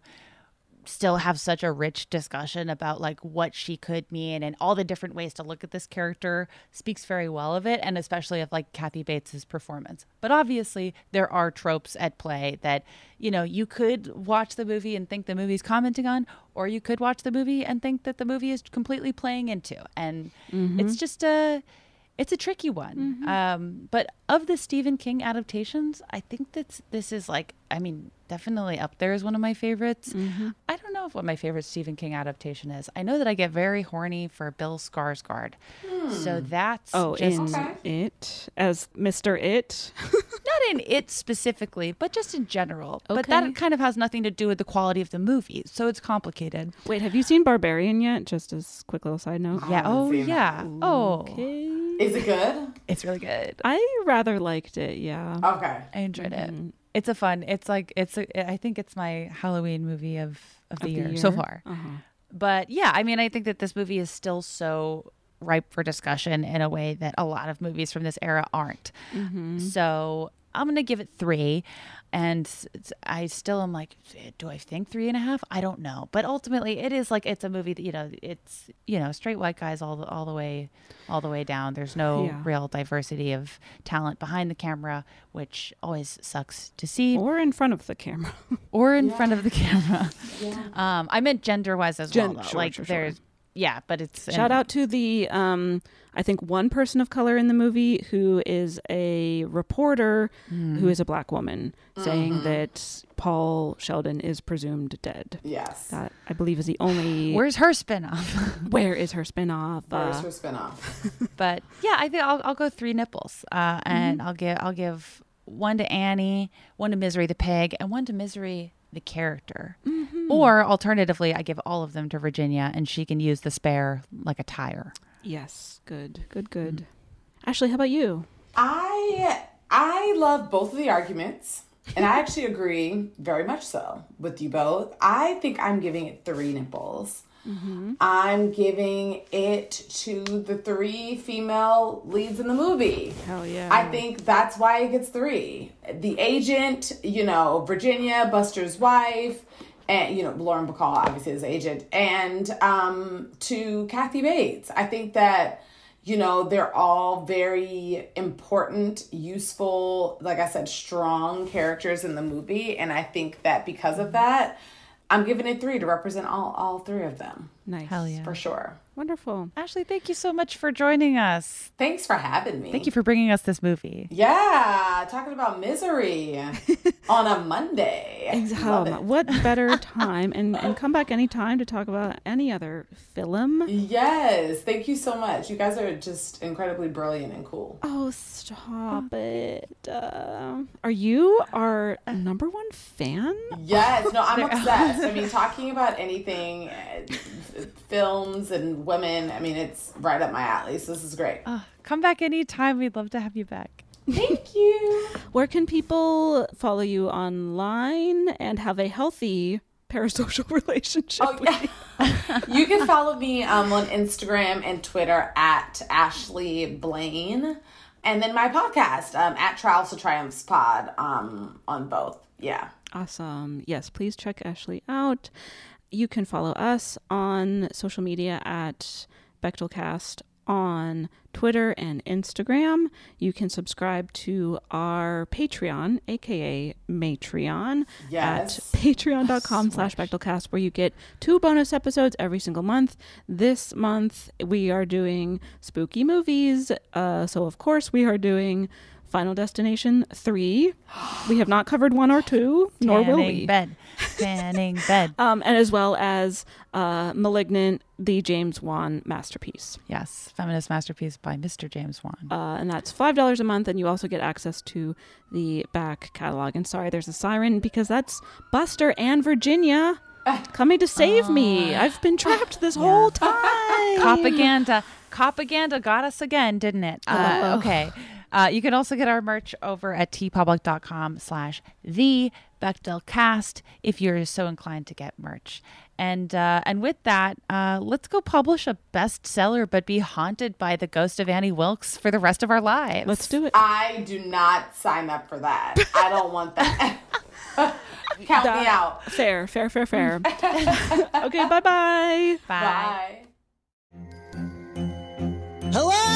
still have such a rich discussion about like what she could mean and all the different ways to look at this character speaks very well of it and especially of like Kathy Bates's performance. But obviously there are tropes at play that you know you could watch the movie and think the movie's commenting on or you could watch the movie and think that the movie is completely playing into and Mhm. it's just a it's a tricky one. Um, but of the Stephen King adaptations, I think that this is like, I mean, definitely up there as one of my favorites. I don't know what my favorite Stephen King adaptation is. I know that I get very horny for Bill Skarsgård. So that's Oh, just in it as Mr. It. not in it specifically, but just in general. But that kind of has nothing to do with the quality of the movie. So it's complicated. Wait, have you seen Barbarian yet? Just as quick little side note. Yeah. Oh, yeah. Oh, Okay. Is it good? it's really good. I rather liked it. Yeah. Okay. I enjoyed Mm-hmm. it. It's a fun. It's like it's. A, I think it's my Halloween movie of of the, Of the year, so far. Uh-huh. But yeah, I mean, I think that this movie is still so ripe for discussion in a way that a lot of movies from this era aren't. Mm-hmm. So I'm gonna give it three, and I still am like, do I think three and a half? I don't know, but ultimately, it is like it's a movie that you know, it's you know, straight white guys all the all the way, all the way down. There's no Yeah. real diversity of talent behind the camera, which always sucks to see, Or in front of the camera. or in front of the camera. Um, I meant gender wise as Gen- well. Though. sure, like sure, sure. There's, yeah, but it's Shout out to the um I think one person of color in the movie who is a reporter Hmm. who is a black woman saying Mhm. that Paul Sheldon is presumed dead. Yes. That I believe is the only Where's her spinoff? where is her spinoff? Where's Uh, her spinoff? but yeah, I think I'll, I'll go three nipples, uh, and Mm-hmm. I'll give I'll give one to Annie, one to Misery the pig, and one to Misery the character. Mm-hmm. Or alternatively, I give all of them to Virginia, and she can use the spare like a tire. yes, good, good, good. Ashley, how about you? I I love both of the arguments, and I actually agree very much so with you both. I think I'm giving it three nipples. I'm giving it to the three female leads in the movie. Hell yeah. I think that's why it gets three. The agent, you know, Virginia, Buster's wife, and you know, Lauren Bacall obviously is agent, and um to Kathy Bates. I think that you know they're all very important, useful, like I said, strong characters in the movie, and I think that because of that, I'm giving it three to represent all all three of them Nice. Hell yeah. for sure. Wonderful. Ashley, thank you so much for joining us. Thanks for having me. Thank you for bringing us this movie. Yeah, talking about misery on a Monday. Love Um, what better time and, and come back anytime to talk about any other film? Yes, thank you so much. You guys are just incredibly brilliant and cool. Oh, stop it. Uh, are you our number one fan? Yes, no, I'm obsessed. I mean, talking about anything, uh, films and women, I mean, it's right up my alley. So this is great. Uh, come back anytime. We'd love to have you back. Thank you. Where can people follow you online and have a healthy parasocial relationship? Oh, yeah. you can follow me um, on Instagram and Twitter at Ashley Blaine. And then my podcast, um, at Trials to Triumphs Pod, um, on both. Yeah. Awesome. Yes, please check Ashley out. You can follow us on social media at Bechdelcast on Twitter and Instagram. You can subscribe to our Patreon, aka Matreon, Yes. at patreon.com slash Bechdelcast, where you get two bonus episodes every single month. This month, we are doing spooky movies. Uh, so, of course, we are doing Final Destination 3. We have not covered 1 or 2, nor will we. bed. Panning bed. Um, and as well as uh, Malignant, the James Wan masterpiece. Yes, feminist masterpiece by Mr. James Wan. Uh, and that's $5 a month, and you also get access to the back catalog. And sorry, there's a siren because that's Buster and Virginia coming to save me. I've been trapped this whole time. Propaganda. Propaganda got us again, didn't it? Uh, Oh. okay. Uh, you can also get our merch over at teepublic.com slash the Bechdel cast if you're so inclined to get merch. And uh, and with that, uh, let's go publish a bestseller but be haunted by the ghost of Annie Wilkes for the rest of our lives. Let's do it. I do not sign up for that. I don't want that. Count That- me out. Fair, fair, fair, fair. okay, bye-bye. Bye. Hello,